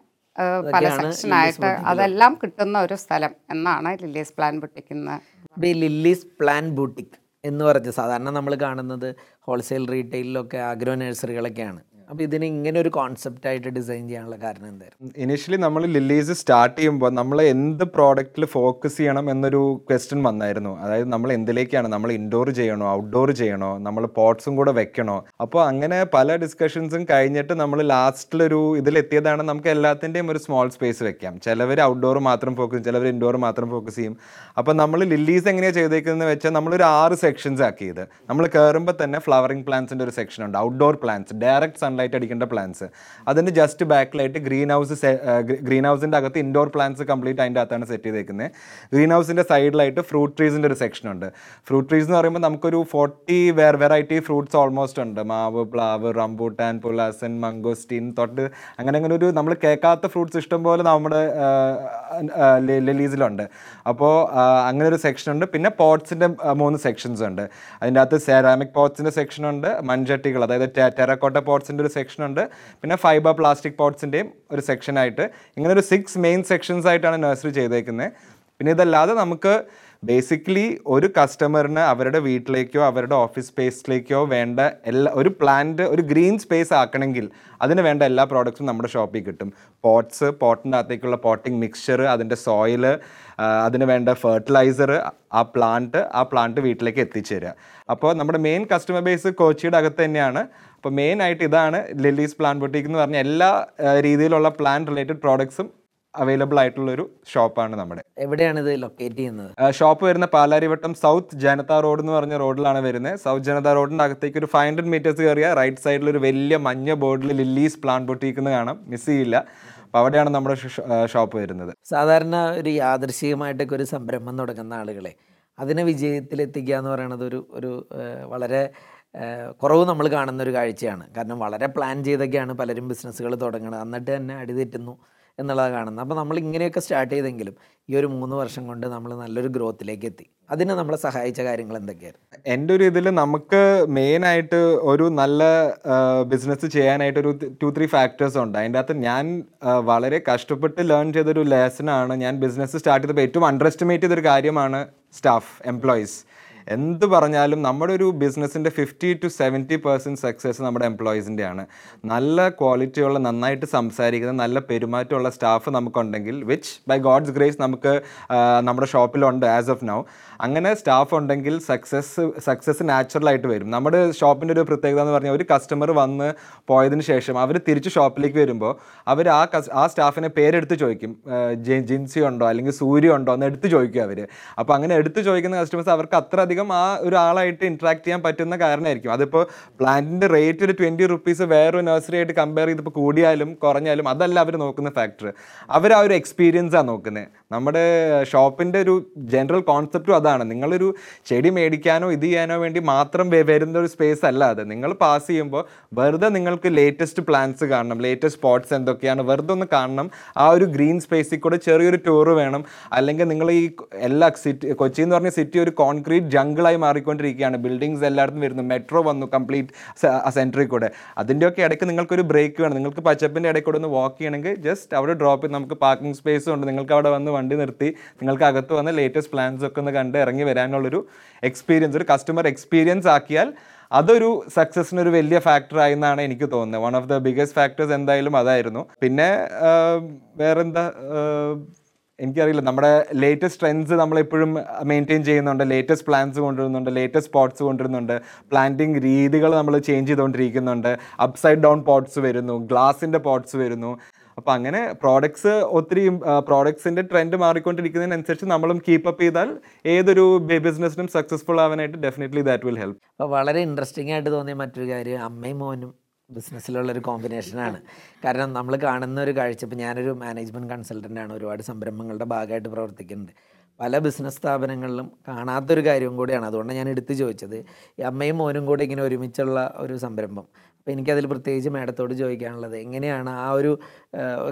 പല സെക്ഷനായിട്ട് അതെല്ലാം കിട്ടുന്ന ഒരു സ്ഥലം എന്നാണ് ലില്ലീസ് പ്ലാൻ ഇപ്പോൾ ലില്ലീസ് പ്ലാൻ ബുട്ടിക് എന്ന് പറഞ്ഞ് സാധാരണ നമ്മൾ കാണുന്നത് ഹോൾസെയിൽ റീറ്റെയിലൊക്കെ ആഗ്രോ നഴ്സറികളൊക്കെയാണ് അപ്പോൾ ഇതിന് ഇങ്ങനെ ഒരു കോൺസെപ്റ്റ് ആയിട്ട് ഡിസൈൻ ചെയ്യാനുള്ള കാരണം എന്തായിരുന്നു? ഇനീഷ്യലി നമ്മൾ ലില്ലീസ് സ്റ്റാർട്ട് ചെയ്യുമ്പോൾ നമ്മൾ എന്ത് പ്രോഡക്റ്റിൽ ഫോക്കസ് ചെയ്യണം എന്നൊരു ക്വസ്റ്റ്യൻ വന്നായിരുന്നു. അതായത് നമ്മൾ എന്തിലേക്കാണ്? നമ്മൾ ഇൻഡോർ ചെയ്യണോ? ഔട്ട്ഡോർ ചെയ്യണോ? നമ്മൾ പോട്ട്സും കൂടെ വെക്കണോ? അപ്പോൾ അങ്ങനെ പല ഡിസ്കഷൻസും കഴിഞ്ഞിട്ട് നമ്മൾ ലാസ്റ്റിലൊരു ഇതിലെത്തിയതാണ് നമുക്ക് എല്ലാത്തിന്റെയും ഒരു സ്മോൾ സ്പേസ് വെക്കാം. ചിലവർ ഔട്ട്ഡോർ മാത്രം ഫോക്കസ് ചെയ്യും ചിലവർ ഇൻഡോർ മാത്രം ഫോക്കസ് ചെയ്യും. അപ്പോൾ നമ്മൾ ലില്ലീസ് എങ്ങനെയാണ് ചെയ്തേക്കുന്നതെന്ന് വെച്ചാൽ നമ്മളൊരു ആറ് സെക്ഷൻസ് ആക്കിയത് നമ്മൾ കയറുമ്പോൾ തന്നെ ഫ്ലവറിംഗ് പ്ലാന്റ്സിന്റെ ഒരു സെക്ഷൻ ഉണ്ട്. ഔട്ട്ഡോർ പ്ലാന്റ്സ് ഡയറക്റ്റ് സൺലൈറ്റ് അടിക്കേണ്ട പ്ലാൻസ് അതിന്റെ ജസ്റ്റ് ബാക്കിലായിട്ട് ഗ്രീൻ ഹൗസ് ഗ്രീൻ ഹൗസിന്റെ അകത്ത് ഇൻഡോർ പ്ലാൻസ് കംപ്ലീറ്റ് അതിന്റെ അകത്താണ് സെറ്റ് ചെയ്തേക്കുന്നത് ഗ്രീൻ ഹൗസിന്റെ സൈഡിലായിട്ട് ഫ്രൂട്ട് ട്രീസിന്റെ ഒരു സെക്ഷൻ ഉണ്ട്. ഫ്രൂട്ട് ട്രീസ് എന്ന് പറയുമ്പോൾ നമുക്കൊരു forty where variety fruits almost ഉണ്ട്. മാവ് പ്ലാവ് റംബൂട്ടാൻ പുലാസൻ മംഗോസ്റ്റീൻ തൊട്ട് അങ്ങനെ അങ്ങനെ ഒരു നമ്മൾ കേൾക്കാത്ത ഫ്രൂട്ട്സ് ഇഷ്ടം പോലെ നമ്മുടെ ലിലീസിലുണ്ട്. അപ്പോൾ അങ്ങനെ ഒരു സെക്ഷൻ ഉണ്ട്. പിന്നെ പോട്ട്സിന്റെ മൂന്ന് സെക്ഷൻസ് ഉണ്ട്. അതിന്റെ അകത്ത് സെറാമിക് പോട്ട്സിന്റെ സെക്ഷൻ ഉണ്ട്. മൺചട്ടികൾ അതായത് ടെറക്കോട്ട പോട്ട്സിന്റെ ഒരു സെക്ഷൻ ഉണ്ട്. പിന്നെ ഫൈബർ പ്ലാസ്റ്റിക് പോട്ട്സിന്റെയും ഒരു സെക്ഷനായിട്ട് ഇങ്ങനെ ഒരു സിക്സ് മെയിൻ സെക്ഷൻസ് ആയിട്ടാണ് നഴ്സറി ചെയ്തേക്കുന്നത് പിന്നെ ഇതല്ലാതെ നമുക്ക് ബേസിക്കലി ഒരു കസ്റ്റമറിന് അവരുടെ വീട്ടിലേക്കോ അവരുടെ ഓഫീസ് സ്പേസിലേക്കോ വേണ്ട എല്ലാ ഒരു പ്ലാന്റ് ഒരു ഗ്രീൻ സ്പേസ് ആക്കണമെങ്കിൽ അതിന് വേണ്ട എല്ലാ പ്രോഡക്റ്റ്സും നമ്മുടെ ഷോപ്പിൽ കിട്ടും. പോട്ട്സ് പോട്ടിന്റെ അകത്തേക്കുള്ള പോട്ടിംഗ് മിക്സ്ചർ അതിന്റെ സോയിൽ അതിന് വേണ്ട ഫെർട്ടിലൈസർ ആ പ്ലാന്റ് ആ പ്ലാന്റ് വീട്ടിലേക്ക് എത്തിച്ചേരുക അപ്പോൾ നമ്മുടെ മെയിൻ കസ്റ്റമർ ബേസ് കോച്ചിയുടെ അകത്ത് തന്നെയാണ്. അപ്പോൾ മെയിൻ ആയിട്ട് ഇതാണ് ലില്ലീസ് പ്ലാൻ ബൊട്ടീക്ക് എന്ന് പറഞ്ഞ എല്ലാ രീതിയിലുള്ള പ്ലാൻ റിലേറ്റഡ് പ്രോഡക്ട്സും അവൈലബിൾ ആയിട്ടുള്ള ഒരു ഷോപ്പാണ് നമ്മുടെ. എവിടെയാണ് ഇത് ലൊക്കേറ്റ് ചെയ്യുന്നത് ഷോപ്പ് വരുന്ന പാലാരിവട്ടം സൗത്ത് ജനത റോഡ് എന്ന് പറഞ്ഞ റോഡിലാണ് വരുന്നത്. സൗത്ത് ജനത റോഡിന്റെ അകത്തേക്ക് ഒരു ഫൈവ് ഹൺഡ്രഡ് മീറ്റേഴ്സ് കയറിയ റൈറ്റ് സൈഡിൽ ഒരു വലിയ മഞ്ഞ ബോർഡിൽ ലില്ലീസ് പ്ലാൻ ബൊട്ടീക്ക് എന്ന് കാണാം. മിസ് ചെയ്യില്ല. അപ്പോൾ അവിടെയാണ് നമ്മുടെ ഷോപ്പ് വരുന്നത്. സാധാരണ ഒരു യാദൃശികമായിട്ടൊക്കെ ഒരു സംരംഭം തുടങ്ങുന്ന ആളുകളെ അതിനെ വിജയത്തിലെത്തിക്കുക എന്ന് പറയുന്നത് ഒരു ഒരു വളരെ കുറവ് നമ്മൾ കാണുന്ന ഒരു കാഴ്ചയാണ്. കാരണം വളരെ പ്ലാൻ ചെയ്തൊക്കെയാണ് പലരും ബിസിനസ്സുകൾ തുടങ്ങുന്നത് എന്നിട്ട് തന്നെ അടിതെറ്റുന്നു എന്നുള്ളത് കാണുന്നത്. അപ്പോൾ നമ്മൾ ഇങ്ങനെയൊക്കെ സ്റ്റാർട്ട് ചെയ്തെങ്കിലും ഈ ഒരു മൂന്ന് വർഷം കൊണ്ട് നമ്മൾ നല്ലൊരു ഗ്രോത്തിലേക്ക് എത്തി. അതിന് നമ്മളെ സഹായിച്ച കാര്യങ്ങൾ എന്തൊക്കെയായിരുന്നു എന്റെ ഒരു ഇതിൽ നമുക്ക് മെയിനായിട്ട് ഒരു നല്ല ബിസിനസ് ചെയ്യാനായിട്ട് ഒരു ടു ത്രീ ഫാക്ടേഴ്സ് ഉണ്ട്. അതിന്റെ അകത്ത് ഞാൻ വളരെ കഷ്ടപ്പെട്ട് ലേൺ ചെയ്തൊരു ലെസനാണ് ഞാൻ ബിസിനസ് സ്റ്റാർട്ട് ചെയ്തപ്പോൾ ഏറ്റവും അണ്ടർ എസ്റ്റിമേറ്റ് ചെയ്തൊരു കാര്യമാണ് സ്റ്റാഫ് എംപ്ലോയീസ് എന്ത് പറഞ്ഞാലും നമ്മുടെ ഒരു ബിസിനസ്സിന്റെ fifty to seventy percent success നമ്മുടെ എംപ്ലോയീസിന്റെയാണ് നല്ല ക്വാളിറ്റിയുള്ള നന്നായിട്ട് സംസാരിക്കുന്ന നല്ല പെരുമാറ്റമുള്ള സ്റ്റാഫ് നമുക്കുണ്ടെങ്കിൽ വിച്ച് ബൈ ഗോഡ്സ് ഗ്രേസ് നമുക്ക് നമ്മുടെ ഷോപ്പിലുണ്ട് ആസ് ഓഫ് നൗ അങ്ങനെ സ്റ്റാഫ് ഉണ്ടെങ്കിൽ സക്സസ് സക്സസ് നാച്ചുറലായിട്ട് വരും. നമ്മുടെ ഷോപ്പിന്റെ ഒരു പ്രത്യേകത എന്ന് പറഞ്ഞാൽ ഒരു കസ്റ്റമർ വന്ന് പോയതിന് ശേഷം അവർ തിരിച്ച് ഷോപ്പിലേക്ക് വരുമ്പോൾ അവർ ആ ആ സ്റ്റാഫിനെ പേരെടുത്ത് ചോദിക്കും. ജിൻസി ഉണ്ടോ? അല്ലെങ്കിൽ സൂര്യ ഉണ്ടോ? എന്ന് എടുത്ത് ചോദിക്കും അവർ അപ്പോൾ അങ്ങനെ എടുത്ത് ചോദിക്കുന്ന കസ്റ്റമേഴ്സ് അവർക്ക് അത്ര അധികം ആ ഒരാളായിട്ട് ഇൻട്രാക്ട് ചെയ്യാൻ പറ്റുന്ന കാരണമായിരിക്കും അതിപ്പോൾ പ്ലാന്റിന്റെ റേറ്റ് ഒരു ട്വന്റി റുപ്പീസ് വേറൊരു നഴ്സറി ആയിട്ട് കമ്പയർ ചെയ്തിപ്പോൾ കൂടിയാലും കുറഞ്ഞാലും അതല്ല അവർ നോക്കുന്ന ഫാക്ടർ അവർ ആ ഒരു എക്സ്പീരിയൻസാണ് നോക്കുന്നത് നമ്മുടെ ഷോപ്പിന്റെ ഒരു ജനറൽ കോൺസെപ്റ്റും അതാണ്. നിങ്ങളൊരു ചെടി മേടിക്കാനോ ഇത് ചെയ്യാനോ വേണ്ടി മാത്രം വരുന്ന ഒരു സ്പേസ് അല്ല അത്. നിങ്ങൾ പാസ് ചെയ്യുമ്പോൾ വെറുതെ നിങ്ങൾക്ക് ലേറ്റസ്റ്റ് പ്ലാൻസ് കാണണം ലേറ്റസ്റ്റ് സ്പോട്ട്സ് എന്തൊക്കെയാണ് വെറുതെ ഒന്ന് കാണണം. ആ ഒരു ഗ്രീൻ സ്പേസിൽ കൂടെ ചെറിയൊരു ടൂർ വേണം. അല്ലെങ്കിൽ നിങ്ങൾ ഈ എല്ലാ സിറ്റി കൊച്ചി എന്ന് പറഞ്ഞ സിറ്റി ഒരു കോൺക്രീറ്റ് ജംഗിളായി മാറിക്കൊണ്ടിരിക്കുകയാണ്. ബിൽഡിങ്സ് എല്ലായിടത്തും വരുന്നു. മെട്രോ വന്നു കംപ്ലീറ്റ് സെന്ററിൽ കൂടെ. അതിന്റെയൊക്കെ ഇടയ്ക്ക് നിങ്ങൾക്കൊരു ബ്രേക്ക് വേണം. നിങ്ങൾക്ക് പച്ചപ്പിന്റെ ഇടയ്ക്കൂടെ ഒന്ന് വാക്ക് ചെയ്യണമെങ്കിൽ ജസ്റ്റ് അവിടെ ഡ്രോപ്പ് ചെയ്ത് നമുക്ക് പാർക്കിംഗ് സ്പേസും ഉണ്ട്. നിങ്ങൾക്ക് അവിടെ വന്ന് വണ്ടി നിർത്തി. നിങ്ങൾക്ക് അകത്ത് വന്ന് ലേറ്റസ്റ്റ് പ്ലാൻസ് ഒക്കെ ഒന്ന് കണ്ട് ഇറങ്ങി വരാനുള്ളൊരു എക്സ്പീരിയൻസ് ഒരു കസ്റ്റമർ എക്സ്പീരിയൻസ് ആക്കിയാൽ അതൊരു സക്സസിന് ഒരു വലിയ ഫാക്ടർ ആയി എന്നാണ് എനിക്ക് തോന്നുന്നത്. One of the biggest factors എന്തായാലും അതായിരുന്നു. പിന്നെ വേറെന്താ എനിക്കറിയില്ല. നമ്മുടെ ലേറ്റസ്റ്റ് ട്രെൻഡ്സ് നമ്മളെപ്പോഴും മെയിന്റെയിൻ ചെയ്യുന്നുണ്ട്. ലേറ്റസ്റ്റ് പ്ലാൻസ് കൊണ്ടുവരുന്നുണ്ട്. ലേറ്റസ്റ്റ് പോട്ട്സ് കൊണ്ടുവരുന്നുണ്ട്. പ്ലാന്റിങ് രീതികൾ നമ്മൾ ചേഞ്ച് ചെയ്തുകൊണ്ടിരിക്കുന്നുണ്ട്. അപ്സൈഡ് ഡൗൺ പോട്ട്സ് വരുന്നു. ഗ്ലാസിന്റെ പോട്ട്സ് വരുന്നു. അപ്പോൾ അങ്ങനെ പ്രോഡക്ട്സ് ഒത്തിരി പ്രോഡക്ട്സിന്റെ ട്രെൻഡ് മാറിക്കൊണ്ടിരിക്കുന്നതിനനുസരിച്ച് നമ്മളും കീപ്പ് അപ്പ് ചെയ്താൽ ഏതൊരു ബിസിനസ്സിനും സക്സസ്ഫുൾ ആവാനായിട്ട് ഡെഫിനറ്റ്ലി ദാറ്റ് വിൽ ഹെൽപ്പ് അപ്പോൾ വളരെ ഇൻട്രസ്റ്റിംഗ് ആയിട്ട് തോന്നിയ മറ്റൊരു കാര്യം അമ്മയും മോനും ബിസിനസ്സിലുള്ള ഒരു കോമ്പിനേഷനാണ് കാരണം നമ്മൾ കാണുന്ന ഒരു കാഴ്ച ഇപ്പോൾ ഞാനൊരു മാനേജ്മെന്റ് കൺസൾട്ടന്റ് ആണ് ഒരുപാട് സംരംഭങ്ങളുടെ ഭാഗമായിട്ട് പ്രവർത്തിക്കുന്നുണ്ട്. പല ബിസിനസ് സ്ഥാപനങ്ങളിലും കാണാത്തൊരു കാര്യവും കൂടിയാണ്. അതുകൊണ്ട് ഞാൻ എടുത്തു ചോദിച്ചത്. ഈ അമ്മയും മോനും കൂടെ ഇങ്ങനെ ഒരുമിച്ചുള്ള ഒരു സംരംഭം. അപ്പോൾ എനിക്കതിൽ പ്രത്യേകിച്ച് മേഡത്തോട് ചോദിക്കാനുള്ളത് എങ്ങനെയാണ് ആ ഒരു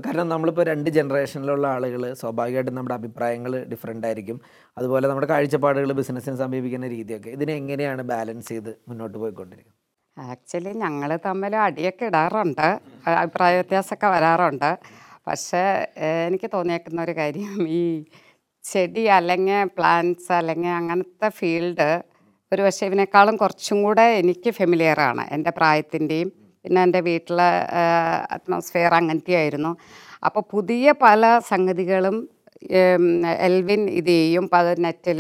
കാരണം നമ്മളിപ്പോൾ രണ്ട് ജനറേഷനിലുള്ള ആളുകൾ സ്വാഭാവികമായിട്ടും നമ്മുടെ അഭിപ്രായങ്ങൾ ഡിഫറെന്റ് ആയിരിക്കും. അതുപോലെ നമ്മുടെ കാഴ്ചപ്പാടുകൾ ബിസിനസ്സിനെ സമീപിക്കുന്ന രീതിയൊക്കെ. ഇതിനെ എങ്ങനെയാണ് ബാലൻസ് ചെയ്ത് മുന്നോട്ട് പോയിക്കൊണ്ടിരിക്കുന്നത്? ആക്ച്വലി ഞങ്ങൾ തമ്മിൽ അടിയൊക്കെ ഇടാറുണ്ട്. അഭിപ്രായ വ്യത്യാസമൊക്കെ വരാറുണ്ട്. പക്ഷേ എനിക്ക് തോന്നിയേക്കുന്ന ഒരു കാര്യം ഈ ചെടി അല്ലെങ്കിൽ പ്ലാന്റ്സ് അല്ലെങ്കിൽ അങ്ങനത്തെ ഫീൽഡ് ഒരു പക്ഷേ ഇതിനേക്കാളും കുറച്ചും കൂടെ എനിക്ക് ഫെമിലിയറാണ് എന്റെ പ്രായത്തിന്റെയും പിന്നെ എന്റെ വീട്ടിലെ അറ്റ്മോസ്ഫിയർ അങ്ങനത്തെ ആയിരുന്നു അപ്പോൾ പുതിയ പല സംഗതികളും എൽവിൻ ഇത് ചെയ്യും. അപ്പോൾ അത് നെറ്റിൽ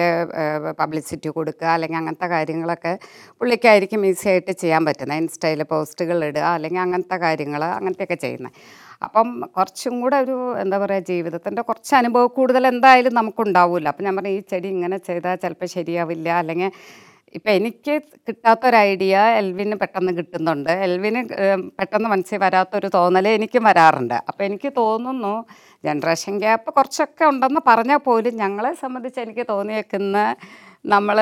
പബ്ലിസിറ്റി കൊടുക്കുക അല്ലെങ്കിൽ അങ്ങനത്തെ കാര്യങ്ങളൊക്കെ പുള്ളിക്കായിരിക്കും ഈസി ആയിട്ട് ചെയ്യാൻ പറ്റുന്നത്. ഇൻസ്റ്റയിൽ പോസ്റ്റുകൾ ഇടുക അല്ലെങ്കിൽ അങ്ങനത്തെ കാര്യങ്ങൾ അങ്ങനത്തെയൊക്കെ ചെയ്യുന്നത്. അപ്പം കുറച്ചും കൂടെ ഒരു എന്താ പറയുക ജീവിതത്തിന്റെ കുറച്ച് അനുഭവ കൂടുതൽ എന്തായാലും നമുക്കുണ്ടാവില്ല അപ്പം ഞാൻ പറഞ്ഞു ഈ ചെടി ഇങ്ങനെ ചെയ്താൽ ചിലപ്പോൾ ശരിയാവില്ല. അല്ലെങ്കിൽ ഇപ്പം എനിക്ക് കിട്ടാത്തൊരു ഐഡിയ എൽവിന് പെട്ടെന്ന് കിട്ടുന്നുണ്ട്. എൽവിന് പെട്ടെന്ന് മനസ്സിൽ വരാത്തൊരു തോന്നൽ എനിക്കും വരാറുണ്ട്. അപ്പോൾ എനിക്ക് തോന്നുന്നു ജനറേഷൻ ഗ്യാപ്പ് കുറച്ചൊക്കെ ഉണ്ടെന്ന് പറഞ്ഞാൽ പോലും ഞങ്ങളെ സംബന്ധിച്ച് എനിക്ക് തോന്നിയേക്കുന്ന നമ്മൾ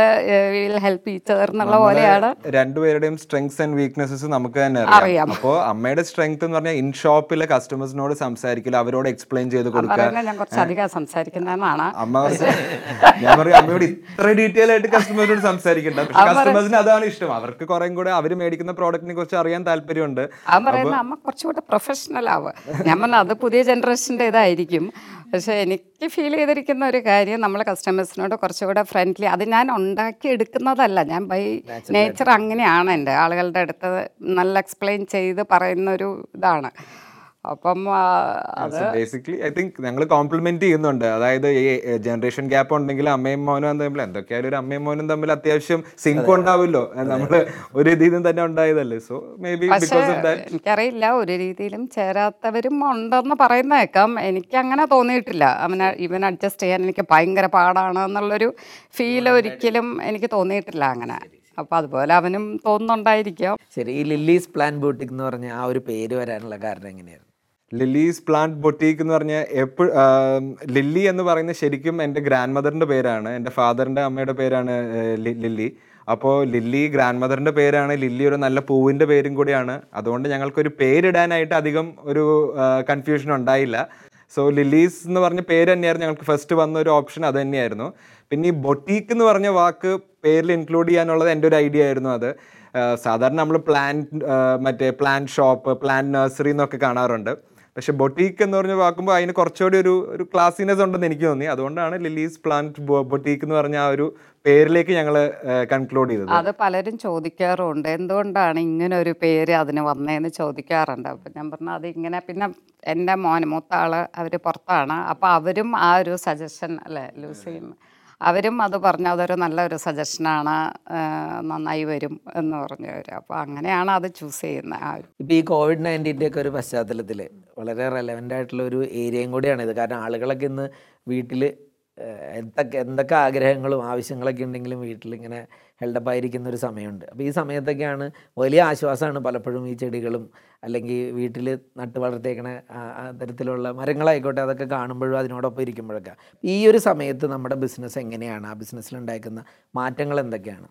വിൽ ഹെൽപ്പ് ഈച്ച് എന്നുള്ള പോലെയാണ്. രണ്ടുപേരുടെയും സ്ട്രെങ്സ് ആൻഡ് വീക്ക്നെസ്സസ് നമുക്ക് തന്നെ അറിയാം. അപ്പോൾ അമ്മയുടെ സ്ട്രെങ്ത് എന്ന് പറഞ്ഞാൽ ഇൻ ഷോപ്പിലെ കസ്റ്റമേഴ്സിനോട് സംസാരിക്കില്ല അവരോട് എക്സ്പ്ലെയിൻ ചെയ്ത് കൊടുക്കുക. ഞാൻ കുറച്ച് അധികം സംസാരിക്കുന്നതെന്നാണ്. അമ്മ [LAUGHS] ഞാൻ പറയും അമ്മയോട് ഇത്ര ഡീറ്റെയിൽ ആയിട്ട് കസ്റ്റമേഴ്സിനോട് സംസാരിക്കണ്ട. പക്ഷെ കസ്റ്റമേഴ്സിന് അതാണ് ഇഷ്ടം. അവർക്ക് കുറെ കൂടെ അവർ മേടിക്കുന്ന പ്രോഡക്റ്റിനെ കുറിച്ച് അറിയാൻ താല്പര്യമുണ്ട്. അവൻ അമ്മ കുറച്ചുകൂടെ പ്രൊഫഷണൽ ആവുക. ഞാൻ പറഞ്ഞ അത് പുതിയ ജനറേഷന്റെ ഇതായിരിക്കും. പക്ഷേ എനിക്ക് ഫീൽ ചെയ്തിരിക്കുന്ന ഒരു കാര്യം നമ്മൾ കസ്റ്റമേഴ്സിനോട് കുറച്ചുകൂടെ ഫ്രണ്ട്ലി അത് ഞാൻ ഉണ്ടാക്കി എടുക്കുന്നതല്ല. ഞാൻ ബൈ നേച്ചർ അങ്ങനെയാണ് എന്റെ ആളുകളുടെ അടുത്ത് നല്ല എക്സ്പ്ലെയിൻ ചെയ്ത് പറയുന്ന ഒരു ഇതാണ്. അപ്പം അത് ബേസിക്കലി ഐ തിങ്ക് ഞങ്ങൾ കോംപ്ലിമെന്റ് ചെയ്യുന്നുണ്ട്. അതായത് ഈ ജനറേഷൻ ഗ്യാപ്പ് ഉണ്ടെങ്കിൽ അമ്മയും മോനും തമ്മിൽ എന്തൊക്കെയായാലും ഒരു അമ്മയും മോനും തമ്മിൽ അത്യാവശ്യം സിങ്ക് ഉണ്ടാവുമല്ലോ. നമ്മൾ ഒരു രീതിയിൽ തന്നെ ഉണ്ടായതല്ലേ. So maybe because of that എനിക്കറിയില്ല ഒരു രീതിയിലും ചേരാത്തവരും ഉണ്ടെന്ന് പറയുന്ന കേൾക്കാം എനിക്ക് അങ്ങനെ തോന്നിയിട്ടില്ല. അവനെ ഇവൻ അഡ്ജസ്റ്റ് ചെയ്യാൻ എനിക്ക് ഭയങ്കര പാടാണ് എന്നുള്ളൊരു ഫീൽ ഒരിക്കലും എനിക്ക് തോന്നിയിട്ടില്ല അങ്ങനെ. അപ്പൊ അതുപോലെ അവനും തോന്നുന്നുണ്ടായിരിക്കാം. ശരി ഈ ലില്ലീസ് പ്ലാൻ ബൂട്ടിക് എന്ന് പറഞ്ഞ ആ ഒരു പേര് വരാനുള്ള കാരണം എങ്ങനെയായിരുന്നു? ലില്ലീസ് പ്ലാന്റ് ബൊട്ടീക്ക് എന്ന് പറഞ്ഞാൽ എപ്പോഴും ലില്ലി എന്ന് പറയുന്ന ശരിക്കും എന്റെ ഗ്രാൻഡ് മദറിന്റെ പേരാണ്. എന്റെ ഫാദറിന്റെ അമ്മയുടെ പേരാണ് ലില്ലി അപ്പോൾ ലില്ലി ഗ്രാൻഡ് മദറിന്റെ പേരാണ്. ലില്ലി ഒരു നല്ല പൂവിന്റെ പേരും കൂടിയാണ്. അതുകൊണ്ട് ഞങ്ങൾക്കൊരു പേരിടാനായിട്ട് അധികം ഒരു കൺഫ്യൂഷൻ ഉണ്ടായില്ല. സോ ലില്ലീസ് എന്ന് പറഞ്ഞ പേര് തന്നെയായിരുന്നു ഞങ്ങൾക്ക് ഫസ്റ്റ് വന്ന ഒരു ഓപ്ഷൻ അത് തന്നെയായിരുന്നു. പിന്നെ ഈ ബൊട്ടീക്ക് എന്ന് പറഞ്ഞ വാക്ക് പേരിൽ ഇൻക്ലൂഡ് ചെയ്യാനുള്ളത് എന്റെ ഒരു ഐഡിയ ആയിരുന്നു അത്. സാധാരണ നമ്മൾ പ്ലാൻ മറ്റേ പ്ലാൻ ഷോപ്പ് പ്ലാൻ നഴ്സറി എന്നൊക്കെ കാണാറുണ്ട്. പക്ഷെ ബൊട്ടീക്ക് എന്ന് പറഞ്ഞ് വാക്കുമ്പോൾ അതിന് കുറച്ചുകൂടി ഒരു ഒരു ക്ലാസിനെസ് ഉണ്ടെന്ന് എനിക്ക് തോന്നി. അതുകൊണ്ടാണ് ലില്ലീസ് പ്ലാന്റ് ബൊട്ടീക്ക് എന്ന് പറഞ്ഞ ആ ഒരു പേരിലേക്ക് ഞങ്ങൾ കൺക്ലൂഡ് ചെയ്തത്. അത് പലരും ചോദിക്കാറുണ്ട്. എന്തുകൊണ്ടാണ് ഇങ്ങനെ ഒരു പേര് അതിന് വന്നതെന്ന് ചോദിക്കാറുണ്ട്. അപ്പം ഞാൻ പറഞ്ഞു അത് ഇങ്ങനെ പിന്നെ എന്റെ മോൻ മൂത്ത ആൾ അവർ പുറത്താണ്. അപ്പോൾ അവരും ആ ഒരു സജഷൻ അല്ലേ ലൂസിയും അവരും അത് പറഞ്ഞു അതൊരു നല്ലൊരു സജഷനാണ് നന്നായി വരും എന്ന് പറഞ്ഞവർ അപ്പോൾ അങ്ങനെയാണ് അത് ചൂസ് ചെയ്യുന്നത് ആ ഇപ്പോൾ ഈ കോവിഡ് നയന്റീന്റെ ഒക്കെ ഒരു പശ്ചാത്തലത്തിൽ വളരെ റെലവന്റ് ആയിട്ടുള്ള ഒരു ഏരിയയും കൂടിയാണ് ഇത്. കാരണം ആളുകളൊക്കെ ഇന്ന് വീട്ടിൽ എന്തൊക്കെ എന്തൊക്കെ ആഗ്രഹങ്ങളും ആവശ്യങ്ങളൊക്കെ ഉണ്ടെങ്കിലും വീട്ടിലിങ്ങനെ ഹെൽഡപ്പ് ആയിരിക്കുന്ന ഒരു സമയമുണ്ട്. അപ്പോൾ ഈ സമയത്തൊക്കെയാണ് വലിയ ആശ്വാസമാണ് പലപ്പോഴും ഈ ചെടികളും അല്ലെങ്കിൽ വീട്ടിൽ നട്ട് വളർത്തിയേക്കണ തരത്തിലുള്ള മരങ്ങളായിക്കോട്ടെ അതൊക്കെ കാണുമ്പോഴും അതിനോടൊപ്പം ഇരിക്കുമ്പോഴൊക്കെ. ഈ ഒരു സമയത്ത് നമ്മുടെ ബിസിനസ് എങ്ങനെയാണ്? ആ ബിസിനസ്സിൽ ഉണ്ടാക്കുന്ന മാറ്റങ്ങൾ എന്തൊക്കെയാണ്?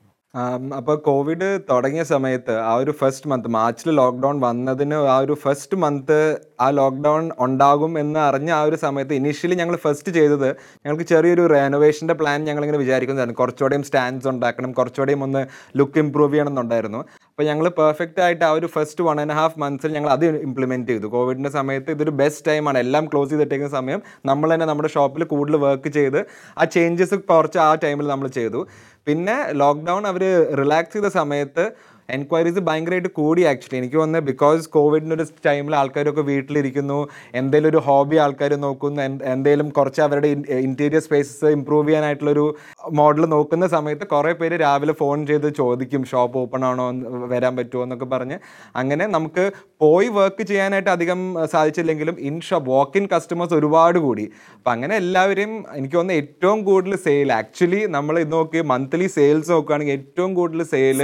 അപ്പോൾ കോവിഡ് തുടങ്ങിയ സമയത്ത് ആ ഒരു ഫസ്റ്റ് മന്ത് മാർച്ചിൽ ലോക്ക്ഡൗൺ വന്നതിന് ആ ഒരു ഫസ്റ്റ് മന്ത് ആ ലോക്ക്ഡൗൺ ഉണ്ടാകും എന്ന് അറിഞ്ഞ ആ ഒരു സമയത്ത് ഇനീഷ്യലി ഞങ്ങൾ ഫസ്റ്റ് ചെയ്തത് ഞങ്ങൾക്ക് ചെറിയൊരു റെനോവേഷന്റെ പ്ലാൻ ഞങ്ങളിങ്ങനെ വിചാരിക്കുന്നതായിരുന്നു. കുറച്ചുകൂടെയും സ്റ്റാൻഡ്സ് ഉണ്ടാക്കണം കുറച്ചുകൂടെയും ഒന്ന് ലുക്ക് ഇമ്പ്രൂവ് ചെയ്യണം എന്നുണ്ടായിരുന്നു. അപ്പോൾ ഞങ്ങൾ പെർഫെക്റ്റ് ആയിട്ട് ആ ഒരു ഫസ്റ്റ് വൺ ആൻഡ് ഹാഫ് മന്ത്സിൽ ഞങ്ങൾ അത് ഇംപ്ലിമെന്റ് ചെയ്തു. കോവിഡിന്റെ സമയത്ത് ഇതൊരു ബെസ്റ്റ് ടൈമാണ് എല്ലാം ക്ലോസ് ചെയ്തിട്ടേക്കുന്ന സമയം നമ്മൾ തന്നെ നമ്മുടെ ഷോപ്പിൽ കൂടുതൽ വർക്ക് ചെയ്ത് ആ ചേഞ്ചസ് കുറച്ച് ആ ടൈമിൽ നമ്മൾ ചെയ്തു. പിന്നെ ലോക്ക്ഡൗൺ അവർ റിലാക്സ് ചെയ്ത സമയത്ത് എൻക്വയറീസ് ഭയങ്കരമായിട്ട് കൂടി ആക്ച്വലി എനിക്ക് തോന്നുന്നത് ബിക്കോസ് കോവിഡിന്റെ ഒരു ടൈമിൽ ആൾക്കാരൊക്കെ വീട്ടിലിരിക്കുന്നു എന്തെങ്കിലും ഒരു ഹോബി ആൾക്കാർ നോക്കുന്നു എന്ത്- എന്തെങ്കിലും കുറച്ച് അവരുടെ ഇന്റീരിയർ സ്പേസസ് ഇമ്പ്രൂവ് ചെയ്യാനായിട്ടുള്ളൊരു മോഡൽ നോക്കുന്ന സമയത്ത് കുറേ പേര് രാവിലെ ഫോൺ ചെയ്ത് ചോദിക്കും ഷോപ്പ് ഓപ്പൺ ആണോ? വരാൻ പറ്റുമോ? എന്നൊക്കെ പറഞ്ഞ്. അങ്ങനെ നമുക്ക് പോയി വർക്ക് ചെയ്യാനായിട്ട് അധികം സാധിച്ചില്ലെങ്കിലും in shop walk in customers ഒരുപാട് കൂടി. അപ്പം അങ്ങനെ എല്ലാവരെയും എനിക്ക് തോന്നുന്നു ഏറ്റവും കൂടുതൽ സെയിൽ ആക്ച്വലി നമ്മൾ ഇത് നോക്കി മന്ത്ലി സെയിൽസ് നോക്കുകയാണെങ്കിൽ ഏറ്റവും കൂടുതൽ സെയിൽ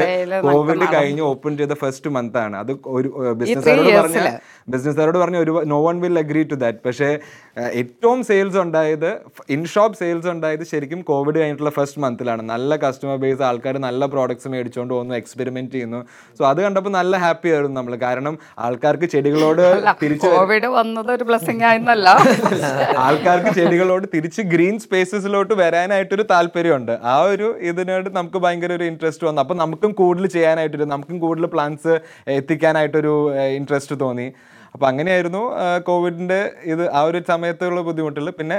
കോവിഡ് കഴിഞ്ഞ് ഓപ്പൺ ചെയ്ത ഫസ്റ്റ് മന്ത് ആണ്. അത് ഒരു ബിസിനസ്സുകാരോട് പറഞ്ഞ. ബിസിനസ്സുകാരോട് പറഞ്ഞ ഒരു no one will agree to that പക്ഷേ ഏറ്റവും സെയിൽസ് ഉണ്ടായത് ഇൻ ഷോപ്പ് സെയിൽസ് ഉണ്ടായത് ശരിക്കും കോവിഡ് കഴിഞ്ഞിട്ടുള്ള ഫസ്റ്റ് മന്തിലാണ് നല്ല കസ്റ്റമർ ബേസ് ആൾക്കാർ നല്ല പ്രോഡക്ട്സ് മേടിച്ചുകൊണ്ട് പോകുന്നു എക്സ്പെരിമെന്റ് ചെയ്യുന്നു. സോ അത് കണ്ടപ്പോൾ നല്ല ഹാപ്പി ആയിരുന്നു നമ്മൾ കാരണം ആൾക്കാർക്ക് ചെടികളോട് തിരിച്ച് കോവിഡ് വന്നത് ഒരു ബ്ലെസ്സിങ് ആയിരുന്നല്ല ആൾക്കാർക്ക് ചെടികളോട് തിരിച്ച് ഗ്രീൻ സ്പേസസിലോട്ട് വരാനായിട്ടൊരു താല്പര്യമുണ്ട്. ആ ഒരു ഇതിനോട് നമുക്ക് ഭയങ്കര ഒരു ഇൻട്രസ്റ്റ് വന്നു. അപ്പം നമുക്കും കൂടുതൽ ചെയ്യാനായിട്ടൊരു നമുക്കും കൂടുതൽ പ്ലാന്റ്സ് എത്തിക്കാനായിട്ടൊരു ഇൻട്രസ്റ്റ് തോന്നി. അപ്പം അങ്ങനെയായിരുന്നു കോവിഡിന്റെ ഇത് ആ ഒരു സമയത്തുള്ള ബുദ്ധിമുട്ടുകൾ. പിന്നെ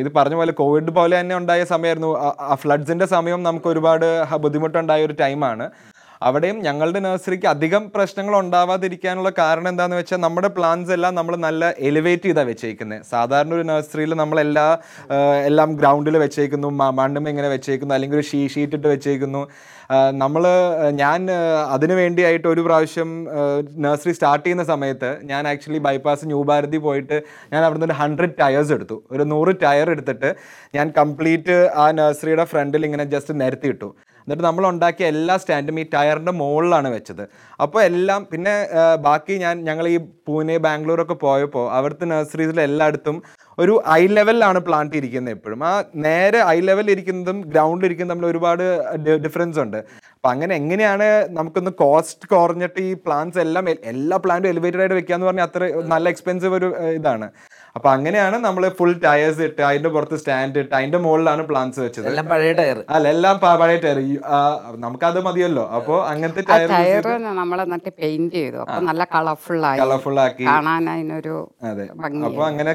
ഇത് പറഞ്ഞ പോലെ കോവിഡ് പോലെ തന്നെ ഉണ്ടായ സമയമായിരുന്നു. ആ ഫ്ലഡ്സിന്റെ സമയം നമുക്ക് ഒരുപാട് ബുദ്ധിമുട്ടുണ്ടായ ഒരു ടൈമാണ് അവിടെയും ഞങ്ങളുടെ നഴ്സറിക്ക് അധികം പ്രശ്നങ്ങൾ ഉണ്ടാവാതിരിക്കാനുള്ള കാരണം എന്താണെന്ന് വെച്ചാൽ നമ്മുടെ പ്ലാന്റ്സ് എല്ലാം നമ്മൾ നല്ല എലിവേറ്റ് ചെയ്താണ് വെച്ചേക്കുന്നത് സാധാരണ ഒരു നഴ്സറിയിൽ നമ്മൾ എല്ലാ ഗ്രൗണ്ടിൽ വെച്ചേക്കുന്നു മണ്ണും ഇങ്ങനെ വെച്ചേക്കുന്നു അല്ലെങ്കിൽ ഒരു ഷീ ഷീറ്റ് ഇട്ട് വെച്ചേക്കുന്നു. നമ്മൾ ഞാൻ അതിനു വേണ്ടിയായിട്ട് ഒരു പ്രാവശ്യം നഴ്സറി സ്റ്റാർട്ട് ചെയ്യുന്ന സമയത്ത് ഞാൻ ആക്ച്വലി ബൈപ്പാസ് ന്യൂ ഭാരതി പോയിട്ട് ഞാൻ അവിടുന്ന് ഒരു ഹൺഡ്രഡ് ടയേഴ്സ് എടുത്തു. ഒരു നൂറ് ടയർ എടുത്തിട്ട് ഞാൻ കംപ്ലീറ്റ് ആ നഴ്സറിയുടെ ഫ്രണ്ടിൽ ഇങ്ങനെ ജസ്റ്റ് നിരത്തി എന്നിട്ട് നമ്മൾ ഉണ്ടാക്കിയ എല്ലാ സ്റ്റാൻഡും ഈ ടയറിന്റെ മുകളിലാണ് വെച്ചത്. അപ്പോൾ എല്ലാം പിന്നെ ബാക്കി ഞാൻ ഞങ്ങൾ ഈ പൂനെ ബാംഗ്ലൂരൊക്കെ പോയപ്പോൾ അവിടുത്തെ നഴ്സറീസിൽ എല്ലായിടത്തും ഒരു ഐ ലെവലിലാണ് പ്ലാന്റ് ഇരിക്കുന്നത് എപ്പോഴും. ആ നേരെ ഐ ലെവലിൽ ഇരിക്കുന്നതും ഗ്രൗണ്ടിൽ ഇരിക്കുന്നതും തമ്മിൽ ഒരുപാട് ഡിഫറൻസ് ഉണ്ട്. അപ്പം അങ്ങനെ എങ്ങനെയാണ് നമുക്കൊന്ന് കോസ്റ്റ് കുറഞ്ഞിട്ട് ഈ പ്ലാന്റ്സ് എല്ലാം എല്ലാ പ്ലാന്റും എലിവേറ്റഡ് ആയിട്ട് വെക്കാന്ന് പറഞ്ഞാൽ അത്ര നല്ല എക്സ്പെൻസീവ് ഒരു ഇതാണ്. അപ്പൊ അങ്ങനെയാണ് നമ്മൾ ഫുൾ ടയേഴ്സ് ഇട്ട് അതിന്റെ പുറത്ത് സ്റ്റാൻഡ് ഇട്ട് അതിന്റെ മുകളിലാണ് പ്ലാന്റ്സ് വെച്ചത്. എല്ലാം പഴയ ടയർ അല്ല എല്ലാം പഴയ ടയർ നമുക്ക് നമുക്കത് മതിയല്ലോ. അപ്പോൾ അങ്ങനത്തെ ടയർ ടയർ നമ്മൾ എന്നിട്ട് പെയിന്റ് ചെയ്തു. നല്ല കളർഫുൾ ആയി. കളർഫുൾ ആക്കി. കാണാൻ അതിനൊരു അതെ. അപ്പൊ അപ്പോൾ അങ്ങനെ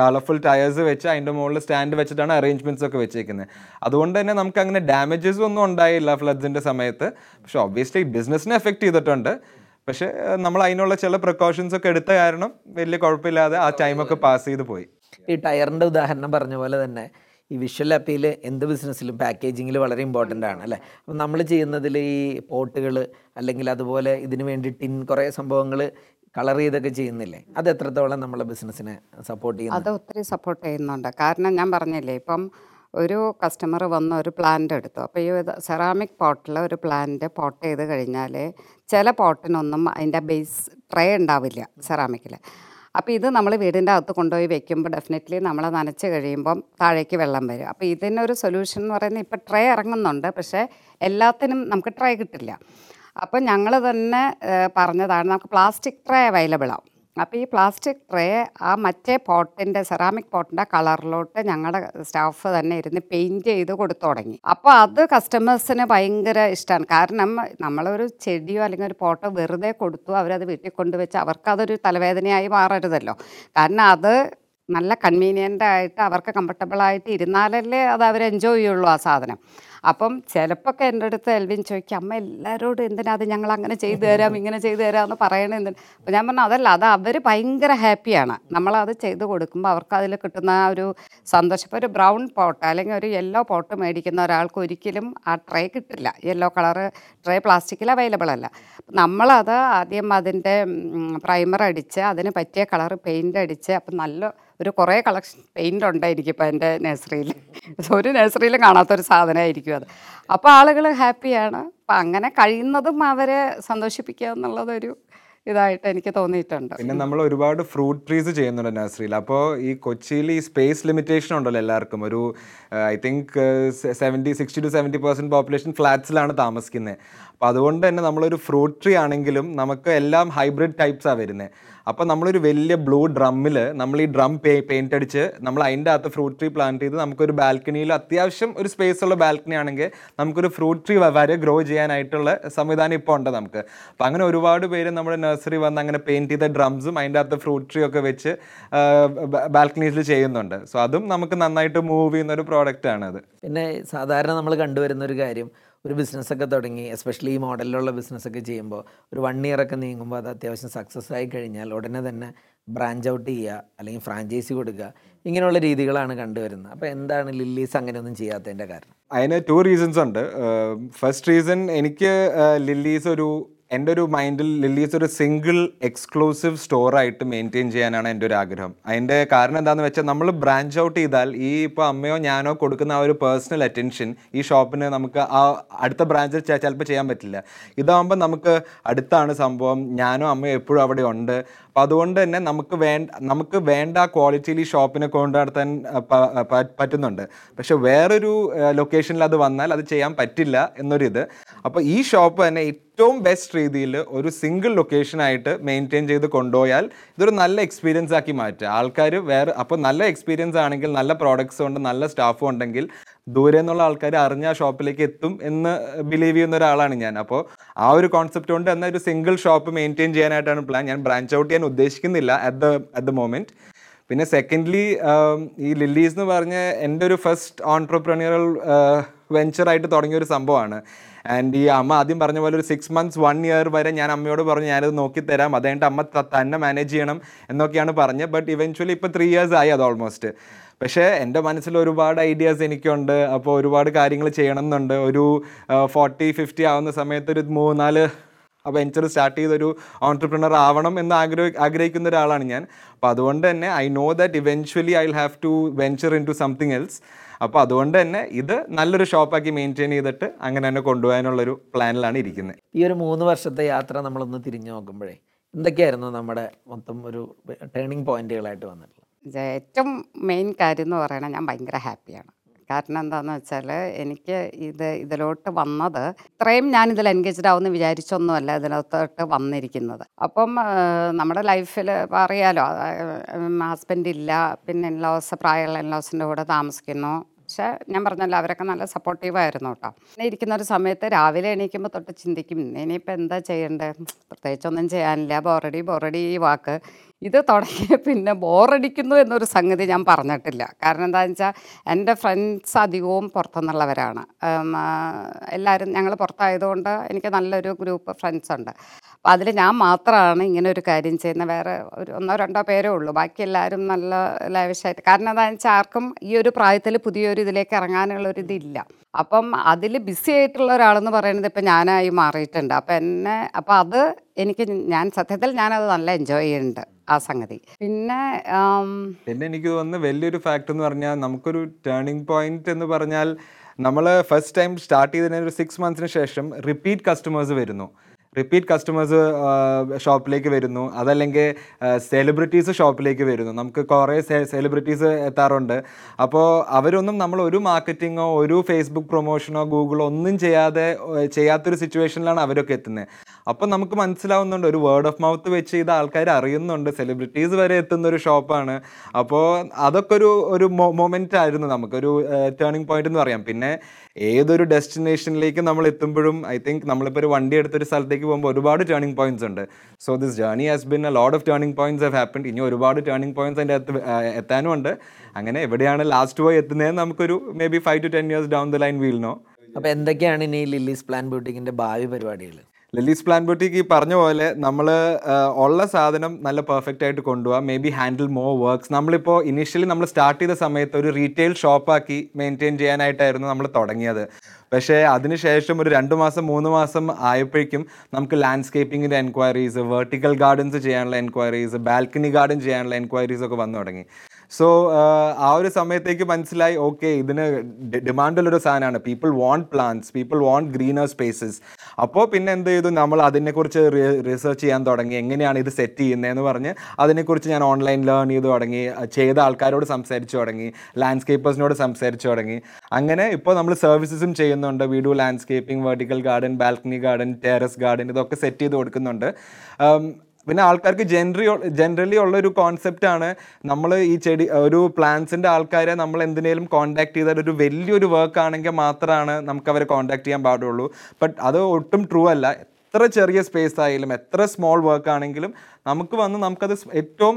കളർഫുൾ ടയേഴ്സ് വെച്ച് അതിന്റെ മുകളിൽ സ്റ്റാൻഡ് വെച്ചിട്ടാണ് അറേഞ്ച്മെന്റ്സ് ഒക്കെ വെച്ചേക്കുന്നത് അതുകൊണ്ട് തന്നെ നമുക്ക് അങ്ങനെ ഡാമേജസ് ഒന്നും ഉണ്ടായില്ല ഫ്ലഡ്സിന്റെ സമയത്ത്. പക്ഷെ ഒബ്വിയസ്ലി ബിസിനസിനെ എഫക്ട് ചെയ്തിട്ടുണ്ട്. പക്ഷെ നമ്മൾ അതിനുള്ള ചില പ്രിക്കോഷൻസ് ഒക്കെ എടുത്ത കാരണം വലിയ കുഴപ്പമില്ലാതെ ആ ടൈമൊക്കെ പാസ് ചെയ്ത് പോയി. ഈ ടയറിന്റെ ഉദാഹരണം പറഞ്ഞ പോലെ തന്നെ ഈ വിഷ്വൽ അപ്പീൽ എന്ത് ബിസിനസ്സിലും പാക്കേജിങ്ങിൽ വളരെ ഇമ്പോർട്ടന്റ് ആണ് അല്ലേ? അപ്പം നമ്മൾ ചെയ്യുന്നതിൽ ഈ പോട്ടുകൾ അല്ലെങ്കിൽ അതുപോലെ ഇതിന് വേണ്ടി ടിൻ കുറേ സംഭവങ്ങൾ കളർ ചെയ്തൊക്കെ ചെയ്യുന്നില്ലേ? അത് എത്രത്തോളം നമ്മളെ ബിസിനസ്സിനെ സപ്പോർട്ട് ചെയ്യുന്നു? അത് ഒത്തിരി സപ്പോർട്ട് ചെയ്യുന്നുണ്ട്. കാരണം ഞാൻ പറഞ്ഞില്ലേ ഇപ്പം ഒരു കസ്റ്റമർ വന്ന ഒരു പ്ലാന്റ് എടുത്തു. അപ്പോൾ ഈ സെറാമിക് പോട്ടിൽ ഒരു പ്ലാന്റ് പോട്ട് ചെയ്ത് കഴിഞ്ഞാൽ ചില പോട്ടിനൊന്നും അതിന്റെ ബേസ് ട്രേ ഉണ്ടാവില്ല സെറാമിക്കിൽ അപ്പോൾ ഇത് നമ്മൾ വീടിന്റെ അകത്ത് കൊണ്ടുപോയി വെക്കുമ്പോൾ ഡെഫിനറ്റ്ലി നമ്മൾ നനച്ച് കഴിയുമ്പം താഴേക്ക് വെള്ളം വരും. അപ്പോൾ ഇതിനൊരു സൊല്യൂഷൻ എന്ന് പറയുന്നത് ഇപ്പോൾ ട്രേ ഇറങ്ങുന്നുണ്ട് പക്ഷേ എല്ലാത്തിനും നമുക്ക് ട്രേ കിട്ടില്ല. അപ്പോൾ ഞങ്ങൾ തന്നെ പറഞ്ഞതാണ് നമുക്ക് പ്ലാസ്റ്റിക് ട്രേ അവൈലബിൾ അപ്പോൾ ഈ പ്ലാസ്റ്റിക് ട്രേ ആ മറ്റേ പോട്ടിന്റെ സെറാമിക് പോട്ടിന്റെ കളറിലോട്ട് ഞങ്ങളുടെ സ്റ്റാഫ് തന്നെ ഇരുന്ന് പെയിന്റ് ചെയ്ത് കൊടുത്തു തുടങ്ങി. അപ്പോൾ അത് കസ്റ്റമേഴ്സിന് ഭയങ്കര ഇഷ്ടമാണ് കാരണം നമ്മളൊരു ചെടിയോ അല്ലെങ്കിൽ ഒരു പോട്ടോ വെറുതെ കൊടുത്തു അവരത് വീട്ടിൽ കൊണ്ടുവച്ച് അവർക്കതൊരു തലവേദനയായി മാറരുതല്ലോ. കാരണം അത് നല്ല കൺവീനിയന്റ് ആയിട്ട് അവർക്ക് കംഫർട്ടബിൾ ആയിട്ട് ഇരുന്നാലല്ലേ അത് അവർ എൻജോയ് ചെയ്യുള്ളൂ ആ സാധനം. അപ്പം ചിലപ്പോൾ എന്റെ അടുത്ത് എൽവിൻ ചോദിക്കും അമ്മ എല്ലാവരോടും എന്തിനാ അത് ഞങ്ങൾ അങ്ങനെ ചെയ്തു തരാം ഇങ്ങനെ ചെയ്തു തരാം എന്ന്. പറയണത് അപ്പോൾ ഞാൻ പറഞ്ഞു അതല്ല അത് അവർ ഭയങ്കര ഹാപ്പിയാണ്. നമ്മളത് ചെയ്തു കൊടുക്കുമ്പോൾ അവർക്ക് അതിൽ കിട്ടുന്ന ആ ഒരു സന്തോഷം. ഇപ്പോൾ ഒരു ബ്രൗൺ പോട്ട് അല്ലെങ്കിൽ ഒരു യെല്ലോ പോട്ട് മേടിക്കുന്ന ഒരാൾക്ക് ഒരിക്കലും ആ ട്രേ കിട്ടില്ല. യെല്ലോ കളറ് ട്രേ പ്ലാസ്റ്റിക്കിൽ അവൈലബിൾ അല്ല. നമ്മളത് ആദ്യം അതിന്റെ പ്രൈമർ അടിച്ച് അതിന് പറ്റിയ കളർ പെയിന്റ് അടിച്ച് അപ്പം നല്ല ഒരു കുറേ കളക്ഷൻ പെയിന്റ് ഉണ്ടായിരിക്കും ഇപ്പോൾ എന്റെ നഴ്സറിയിൽ. ഒരു നഴ്സറിയിലും കാണാത്തൊരു സാധനമായിരിക്കും അത്. അപ്പോൾ ആളുകൾ ഹാപ്പിയാണ്. അപ്പം അങ്ങനെ കഴിയുന്നതും അവരെ സന്തോഷിപ്പിക്കുക എന്നുള്ളതൊരു ഇതായിട്ട് എനിക്ക് തോന്നിയിട്ടുണ്ട്. പിന്നെ നമ്മൾ ഒരുപാട് ഫ്രൂട്ട് ട്രീസ് ചെയ്യുന്നുണ്ട് നഴ്സറിയിൽ. അപ്പോൾ ഈ കൊച്ചിയിൽ ഈ സ്പേസ് ലിമിറ്റേഷൻ ഉണ്ടല്ലോ എല്ലാവർക്കും. ഒരു I think seventy sixty to seventy percent population ഫ്ലാറ്റ്സിലാണ് താമസിക്കുന്നത്. അപ്പോൾ അതുകൊണ്ട് തന്നെ നമ്മളൊരു ഫ്രൂട്ട് ട്രീ ആണെങ്കിലും നമുക്ക് എല്ലാം ഹൈബ്രിഡ് ടൈപ്സാണ് വരുന്നത് അപ്പോൾ നമ്മളൊരു വലിയ ബ്ലൂ ഡ്രമ്മിൽ നമ്മൾ ഈ ഡ്രം പേ പെയിന്റ് അടിച്ച് നമ്മൾ അതിന്റെ അകത്ത് ഫ്രൂട്ട് ട്രീ പ്ലാന്റ് ചെയ്ത് നമുക്കൊരു ബാൽക്കണിയിൽ അത്യാവശ്യം ഒരു സ്പേസ് ഉള്ള ബാൽക്കണി ആണെങ്കിൽ നമുക്കൊരു ഫ്രൂട്ട് ട്രീ വരെ ഗ്രോ ചെയ്യാനായിട്ടുള്ള സംവിധാനം ഇപ്പോൾ ഉണ്ട് നമുക്ക്. അപ്പോൾ അങ്ങനെ ഒരുപാട് പേര് നമ്മുടെ നഴ്സറി വന്ന് അങ്ങനെ പെയിന്റ് ചെയ്ത ഡ്രംസും അതിന്റെ അകത്ത് ഫ്രൂട്ട് ട്രീ ഒക്കെ വെച്ച് ബാൽക്കണീസിൽ ചെയ്യുന്നുണ്ട്. സോ അതും നമുക്ക് നന്നായിട്ട് മൂവ് ചെയ്യുന്ന ഒരു പ്രോഡക്റ്റ് ആണ് അത്. പിന്നെ സാധാരണ നമ്മൾ കണ്ടുവരുന്ന ഒരു കാര്യം ഒരു ബിസിനസ്സൊക്കെ തുടങ്ങി എസ്പെഷ്യലി ഈ മോഡലിലുള്ള ബിസിനസ്സൊക്കെ ചെയ്യുമ്പോൾ ഒരു വൺ ഇയർ ഒക്കെ നീങ്ങുമ്പോൾ അത് അത്യാവശ്യം സക്സസ് ആയി കഴിഞ്ഞാൽ ഉടനെ തന്നെ ബ്രാഞ്ച് ഔട്ട് ചെയ്യുക അല്ലെങ്കിൽ ഫ്രാഞ്ചൈസി കൊടുക്കുക ഇങ്ങനെയുള്ള രീതികളാണ് കണ്ടുവരുന്നത്. അപ്പോൾ എന്താണ് ലില്ലീസ് അങ്ങനെയൊന്നും ചെയ്യാത്തതിന്റെ കാരണം? അതിന് ടു റീസൺസ് ഉണ്ട്. ഫസ്റ്റ് റീസൺ എനിക്ക് ലില്ലീസ് ഒരു എന്റെ ഒരു മൈൻഡിൽ ലില്ലീസ് ഒരു സിംഗിൾ എക്സ്ക്ലൂസീവ് സ്റ്റോറായിട്ട് മെയിന്റെയിൻ ചെയ്യാനാണ് എന്റെ ഒരു ആഗ്രഹം അതിന്റെ കാരണം എന്താണെന്ന് വെച്ചാൽ നമ്മൾ ബ്രാഞ്ച് ഔട്ട് ചെയ്താൽ ഈ ഇപ്പോൾ അമ്മയോ ഞാനോ കൊടുക്കുന്ന ആ ഒരു പേഴ്സണൽ അറ്റൻഷൻ ഈ ഷോപ്പിന് നമുക്ക് ആ അടുത്ത ബ്രാഞ്ചിൽ ചിലപ്പോൾ ചെയ്യാൻ പറ്റില്ല. ഇതാകുമ്പോൾ നമുക്ക് അടുത്താണ് സംഭവം. ഞാനോ അമ്മയോ എപ്പോഴും അവിടെ ഉണ്ട്. അപ്പോൾ അതുകൊണ്ട് തന്നെ നമുക്ക് വേണ്ട നമുക്ക് വേണ്ട ക്വാളിറ്റിയിൽ ഈ ഷോപ്പിനെ കൊണ്ടു നടത്താൻ പറ്റുന്നുണ്ട്. പക്ഷെ വേറൊരു ലൊക്കേഷനിൽ അത് വന്നാൽ അത് ചെയ്യാൻ പറ്റില്ല എന്നൊരിത്. അപ്പോൾ ഈ ഷോപ്പ് തന്നെ ഏറ്റവും ബെസ്റ്റ് രീതിയിൽ ഒരു സിംഗിൾ ലൊക്കേഷനായിട്ട് മെയിന്റെയിൻ ചെയ്ത് കൊണ്ടുപോയാൽ ഇതൊരു നല്ല എക്സ്പീരിയൻസ് ആക്കി മാറ്റുക. ആൾക്കാർ വേറെ അപ്പോൾ നല്ല എക്സ്പീരിയൻസ് ആണെങ്കിൽ നല്ല പ്രോഡക്ട്സ് ഉണ്ട് നല്ല സ്റ്റാഫും ഉണ്ടെങ്കിൽ ദൂരെ നിന്നുള്ള ആൾക്കാർ അറിഞ്ഞ ആ ഷോപ്പിലേക്ക് എത്തും എന്ന് ബിലീവ് ചെയ്യുന്ന ഒരാളാണ് ഞാൻ. അപ്പോൾ ആ ഒരു കോൺസെപ്റ്റ് കൊണ്ട് എന്നാൽ ഒരു സിംഗിൾ ഷോപ്പ് മെയിന്റെയിൻ ചെയ്യാനായിട്ടാണ് പ്ലാൻ ഞാൻ ബ്രാഞ്ച് ഔട്ട് ചെയ്യാൻ ഉദ്ദേശിക്കുന്നില്ല at the at the moment പിന്നെ സെക്കൻഡ്ലി ഈ ലില്ലീസ് എന്ന് പറഞ്ഞ എന്റെ ഒരു ഫസ്റ്റ് ഓൺട്രപ്രണിയറൽ വെഞ്ചറായിട്ട് തുടങ്ങിയ ഒരു സംഭവമാണ്. ആൻഡ് ഈ അമ്മ ആദ്യം പറഞ്ഞ പോലെ ഒരു സിക്സ് മന്ത്സ് വൺ ഇയർ വരെ ഞാൻ അമ്മയോട് പറഞ്ഞു ഞാനത് നോക്കിത്തരാം. തരാം കഴിഞ്ഞിട്ട് അമ്മ തന്നെ മാനേജ് ചെയ്യണം എന്നൊക്കെയാണ് പറഞ്ഞത്. ബട്ട് ഇവൻച്വലി ഇപ്പോൾ ത്രീ ഇയേഴ്സ് ആയി അത് ഓൾമോസ്റ്റ് പക്ഷേ എന്റെ മനസ്സിൽ ഒരുപാട് ഐഡിയാസ് എനിക്കുണ്ട്. അപ്പോൾ ഒരുപാട് കാര്യങ്ങൾ ചെയ്യണം എന്നുണ്ട് ഒരു ഫോർട്ടി ഫിഫ്റ്റി ആവുന്ന സമയത്ത് ഒരു മൂന്നാൽ വെഞ്ചർ സ്റ്റാർട്ട് ചെയ്തൊരു ഓൺടർപ്രണർ ആവണം എന്ന് ആഗ്രഹ ആഗ്രഹിക്കുന്ന ഒരാളാണ് ഞാൻ. അപ്പോൾ അതുകൊണ്ട് തന്നെ I know that eventually I have to venture into something else അപ്പോൾ അതുകൊണ്ട് തന്നെ ഇത് നല്ലൊരു ഷോപ്പാക്കി മെയിന്റെയിൻ ചെയ്തിട്ട് അങ്ങനെ തന്നെ കൊണ്ടുപോകാനുള്ളൊരു പ്ലാനിലാണ് ഇരിക്കുന്നത് ഈ ഒരു മൂന്ന് വർഷത്തെ യാത്ര നമ്മളൊന്ന് തിരിഞ്ഞു നോക്കുമ്പോഴേ എന്തൊക്കെയായിരുന്നു നമ്മുടെ മൊത്തം ഒരു ടേണിംഗ് പോയിന്റുകളായിട്ട് വന്നിട്ടുള്ളത്? ഏറ്റവും മെയിൻ കാര്യം എന്ന് പറയുന്നത് ഞാൻ ഭയങ്കര ഹാപ്പിയാണ്. കാരണം എന്താണെന്ന് വെച്ചാൽ എനിക്ക് ഇത് ഇതിലോട്ട് വന്നത് ഇത്രയും ഞാൻ ഇതിൽ എൻഗേജ്ഡ് ആവുമെന്ന് വിചാരിച്ചൊന്നുമല്ല ഇതിനകത്തോട്ട് വന്നിരിക്കുന്നത്. അപ്പം നമ്മുടെ ലൈഫിൽ അറിയാലോ ഹസ്ബൻഡ് ഇല്ല പിന്നെ ഇൻലോസ് പ്രായമുള്ള ഇൻലോസിന്റെ കൂടെ താമസിക്കുന്നു. പക്ഷേ ഞാൻ പറഞ്ഞല്ലോ അവരൊക്കെ നല്ല സപ്പോർട്ടീവായിരുന്നു കേട്ടോ. പിന്നെ ഇരിക്കുന്ന ഒരു സമയത്ത് രാവിലെ എണീക്കുമ്പോൾ തൊട്ട് ചിന്തിക്കും ഇനിയിപ്പോൾ എന്താ ചെയ്യേണ്ടത് പ്രത്യേകിച്ചൊന്നും ചെയ്യാനില്ല. ബോറടി ബോറടി ഈ വാക്ക്. ഇത് തുടങ്ങിയ പിന്നെ ബോറടിക്കുന്നു എന്നൊരു സംഗതി ഞാൻ പറഞ്ഞിട്ടില്ല. കാരണം എന്താണെന്ന് വെച്ചാൽ എന്റെ ഫ്രണ്ട്സ് അധികവും പുറത്തുനിന്നുള്ളവരാണ്. എല്ലാവരും ഞങ്ങൾ പുറത്തായതുകൊണ്ട് എനിക്ക് നല്ലൊരു ഗ്രൂപ്പ് ഫ്രണ്ട്സ് ഉണ്ട് അപ്പോൾ അതിൽ ഞാൻ മാത്രമാണ് ഇങ്ങനെ ഒരു കാര്യം ചെയ്യുന്നത്. വേറെ ഒരു ഒന്നോ രണ്ടോ പേരേ ഉള്ളൂ. ബാക്കി എല്ലാവരും നല്ല ലാവിഷായിട്ട് കാരണം എന്താണെന്ന് വെച്ചാൽ ആർക്കും ഈ ഒരു പ്രായത്തിൽ പുതിയൊരു ഇതിലേക്ക് ഇറങ്ങാനുള്ള ഒരു ഇതില്ല. അപ്പം അതിൽ ബിസി ആയിട്ടുള്ള ഒരാളെന്ന് പറയുന്നത് ഇപ്പം ഞാനായി മാറിയിട്ടുണ്ട്. അപ്പം എന്നെ അപ്പം അത് എനിക്ക് ഞാൻ സത്യത്തിൽ ഞാനത് നല്ല എൻജോയ് ചെയ്യുന്നുണ്ട് ആ സംഗതി. പിന്നെ പിന്നെ എനിക്ക് തോന്നുന്നു വലിയൊരു ഫാക്ട് എന്ന് പറഞ്ഞാൽ നമുക്കൊരു ടേണിംഗ് പോയിന്റ് എന്ന് പറഞ്ഞാൽ നമ്മൾ ഫസ്റ്റ് ടൈം സ്റ്റാർട്ട് ചെയ്തതിന് ഒരു സിക്സ് മന്ത്സിന് ശേഷം റിപ്പീറ്റ് കസ്റ്റമേഴ്സ് വരുന്നു. റിപ്പീറ്റ് കസ്റ്റമേഴ്സ് ഷോപ്പിലേക്ക് വരുന്നു. അതല്ലെങ്കിൽ സെലിബ്രിറ്റീസ് ഷോപ്പിലേക്ക് വരുന്നു. നമുക്ക് കുറേ സെലിബ്രിറ്റീസ് എത്താറുണ്ട്. അപ്പോൾ അവരൊന്നും നമ്മൾ ഒരു മാർക്കറ്റിങ്ങോ ഒരു ഫേസ്ബുക്ക് പ്രൊമോഷനോ ഗൂഗിളോ ഒന്നും ചെയ്യാതെ ചെയ്യാത്തൊരു സിറ്റുവേഷനിലാണ് അവരൊക്കെ എത്തുന്നത് അപ്പോൾ നമുക്ക് മനസ്സിലാവുന്നുണ്ട് ഒരു വേർഡ് ഓഫ് മൗത്ത് വെച്ച് ഇത് ആൾക്കാർ അറിയുന്നുണ്ട്. സെലിബ്രിറ്റീസ് വരെ എത്തുന്ന ഒരു ഷോപ്പാണ് അപ്പോൾ അതൊക്കെ ഒരു ഒരു മൊമെന്റ് ആയിരുന്നു നമുക്കൊരു ടേണിംഗ് പോയിന്റ് എന്ന് പറയാം. പിന്നെ ഏതൊരു ഡെസ്റ്റിനേഷനിലേക്ക് നമ്മൾ എത്തുമ്പോഴും ഐ തിങ്ക് നമ്മളിപ്പോൾ ഒരു വണ്ടി എടുത്തൊരു സ്ഥലത്തേക്ക് പോകുമ്പോൾ ഒരുപാട് ടേണിംഗ് പോയിന്റ്സ് ഉണ്ട്. So this journey has been a lot of turning points have happen ഇനി ഒരുപാട് ടേണിംഗ് പോയിന്റ്സ് അതിന്റെ അകത്ത് എത്താനും ഉണ്ട്. അങ്ങനെ എവിടെയാണ് ലാസ്റ്റ് പോയി എത്തുന്നതെന്ന് നമുക്കൊരു maybe five to ten years down the line we'll know അപ്പോൾ എന്തൊക്കെയാണ് ഇനി ലില്ലീസ് പ്ലാൻ ബ്യൂട്ടിക്കിന്റെ ഭാവി പരിപാടികൾ ലില്ലീസ് പ്ലാൻ ബുട്ടിക്ക് ഈ പറഞ്ഞ പോലെ നമ്മൾ ഉള്ള സാധനം നല്ല പെർഫെക്റ്റ് ആയിട്ട് കൊണ്ടുപോകാം maybe handle more works നമ്മളിപ്പോൾ ഇനീഷ്യലി നമ്മൾ സ്റ്റാർട്ട് ചെയ്ത സമയത്ത് ഒരു റീറ്റെയിൽ ഷോപ്പാക്കി മെയിന്റെയിൻ ചെയ്യാനായിട്ടായിരുന്നു നമ്മൾ തുടങ്ങിയത്. പക്ഷേ അതിനുശേഷം ഒരു രണ്ട് മാസം മൂന്ന് മാസം ആയപ്പോഴേക്കും നമുക്ക് ലാൻഡ്സ്കേപ്പിങ്ങിന്റെ എൻക്വയറീസ് വെർട്ടിക്കൽ ഗാർഡൻസ് ചെയ്യാനുള്ള എൻക്വയറീസ് ബാൽക്കണി ഗാർഡൻ ചെയ്യാനുള്ള എൻക്വയറീസ് ഒക്കെ വന്നു തുടങ്ങി. സോ ആ ഒരു സമയത്തേക്ക് മനസ്സിലായി ഓക്കെ ഇതിന് ഡിമാൻഡുള്ളൊരു സാധനമാണ്. People want plants people want greener spaces അപ്പോൾ പിന്നെ എന്ത് ചെയ്തു? നമ്മൾ അതിനെക്കുറിച്ച് റിസർച്ച് ചെയ്യാൻ തുടങ്ങി. എങ്ങനെയാണ് ഇത് സെറ്റ് ചെയ്യുന്നതെന്ന് പറഞ്ഞ് അതിനെക്കുറിച്ച് ഞാൻ ഓൺലൈൻ ലേൺ ചെയ്ത് തുടങ്ങി. ചെയ്ത ആൾക്കാരോട് സംസാരിച്ചു തുടങ്ങി. ലാൻഡ്സ്കേപ്പേഴ്സിനോട് സംസാരിച്ചു തുടങ്ങി. അങ്ങനെ ഇപ്പോൾ നമ്മൾ സർവീസസും ചെയ്യുന്നുണ്ട്. Video landscaping vertical garden balcony garden terrace garden ഇതൊക്കെ സെറ്റ് ചെയ്ത് കൊടുക്കുന്നുണ്ട്. പിന്നെ ആൾക്കാർക്ക് ജനറി ജനറലി ഉള്ള ഒരു കോൺസെപ്റ്റാണ് നമ്മൾ ഈ ചെടി ഒരു പ്ലാന്റ്സിന്റെ ആൾക്കാരെ നമ്മൾ എന്തിനേലും കോൺടാക്ട് ചെയ്താൽ ഒരു വലിയൊരു വർക്ക് ആണെങ്കിൽ മാത്രമാണ് നമുക്ക് അവരെ കോൺടാക്ട് ചെയ്യാൻ പാടുള്ളൂ. ബട്ട് അത് ഒട്ടും ട്രൂ അല്ല. എത്ര ചെറിയ സ്പേസ് ആയാലും എത്ര സ്മോൾ വർക്ക് ആണെങ്കിലും നമുക്ക് വന്ന് നമുക്കത് ഏറ്റവും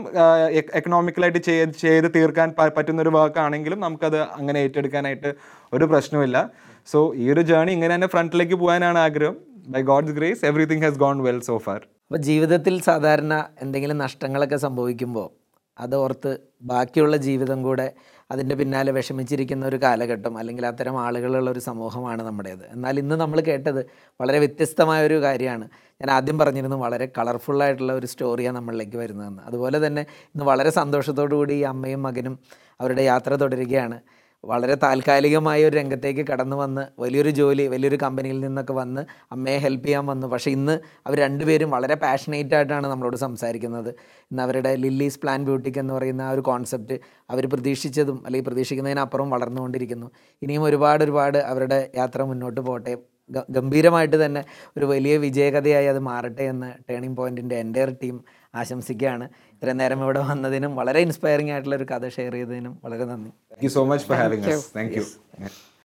എക്കണോമിക്കലായിട്ട് ചെയ്ത് ചെയ്ത് തീർക്കാൻ പറ്റുന്ന ഒരു വർക്ക് ആണെങ്കിലും നമുക്കത് അങ്ങനെ ഏറ്റെടുക്കാനായിട്ട് ഒരു പ്രശ്നമില്ല സോ ഈ ഒരു ജേണി ഇങ്ങനെ തന്നെ ഫ്രണ്ടിലേക്ക് പോകാനാണ് ആഗ്രഹം. By God's grace everything has gone well so far അപ്പോൾ ജീവിതത്തിൽ സാധാരണ എന്തെങ്കിലും നഷ്ടങ്ങളൊക്കെ സംഭവിക്കുമ്പോൾ അത് ഓർത്ത് ബാക്കിയുള്ള ജീവിതം കൂടെ അതിന്റെ പിന്നാലെ വിഷമിച്ചിരിക്കുന്ന ഒരു കാലഘട്ടം അല്ലെങ്കിൽ അത്തരം ആളുകളുള്ള ഒരു സമൂഹമാണ് നമ്മുടേത്. എന്നാൽ ഇന്ന് നമ്മൾ കേട്ടത് വളരെ വ്യത്യസ്തമായ ഒരു കാര്യമാണ്. ഞാൻ ആദ്യം പറഞ്ഞിരുന്നു വളരെ കളർഫുള്ളായിട്ടുള്ള ഒരു സ്റ്റോറിയാണ് നമ്മളിലേക്ക് വരുന്നതെന്ന്. അതുപോലെ തന്നെ ഇന്ന് വളരെ സന്തോഷത്തോടു കൂടി ഈ അമ്മയും മകനും അവരുടെ യാത്ര തുടരുകയാണ്. വളരെ താൽക്കാലികമായ ഒരു രംഗത്തേക്ക് കടന്നു വന്ന് വലിയൊരു ജോലി വലിയൊരു കമ്പനിയിൽ നിന്നൊക്കെ വന്ന് അമ്മയെ ഹെൽപ്പ് ചെയ്യാൻ വന്നു. പക്ഷേ ഇന്ന് അവർ രണ്ടുപേരും വളരെ പാഷനേറ്റ് ആയിട്ടാണ് നമ്മളോട് സംസാരിക്കുന്നത്. ഇന്ന് അവരുടെ ലില്ലീസ് പ്ലാൻ ബ്യൂട്ടിക്ക് എന്ന് പറയുന്ന ആ ഒരു കോൺസെപ്റ്റ് അവർ പ്രതീക്ഷിച്ചതും അല്ലെങ്കിൽ പ്രതീക്ഷിക്കുന്നതിനപ്പുറം വളർന്നുകൊണ്ടിരിക്കുന്നു. ഇനിയും ഒരുപാട് ഒരുപാട് അവരുടെ യാത്ര മുന്നോട്ട് പോട്ടെ ഗംഭീരമായിട്ട് തന്നെ ഒരു വലിയ വിജയകഥയായി അത് മാറട്ടെ എന്ന് ടേണിംഗ് പോയിന്റിന്റെ എന്റെ ടീം ആശംസിക്കുകയാണ്. ഇത്രയും നേരം ഇവിടെ വന്നതിനും വളരെ ഇൻസ്പയറിംഗ് ആയിട്ടുള്ള ഒരു കഥ ഷെയർ ചെയ്തതിനും വളരെ നന്ദി thank you so much for having us. Thank you. Yeah.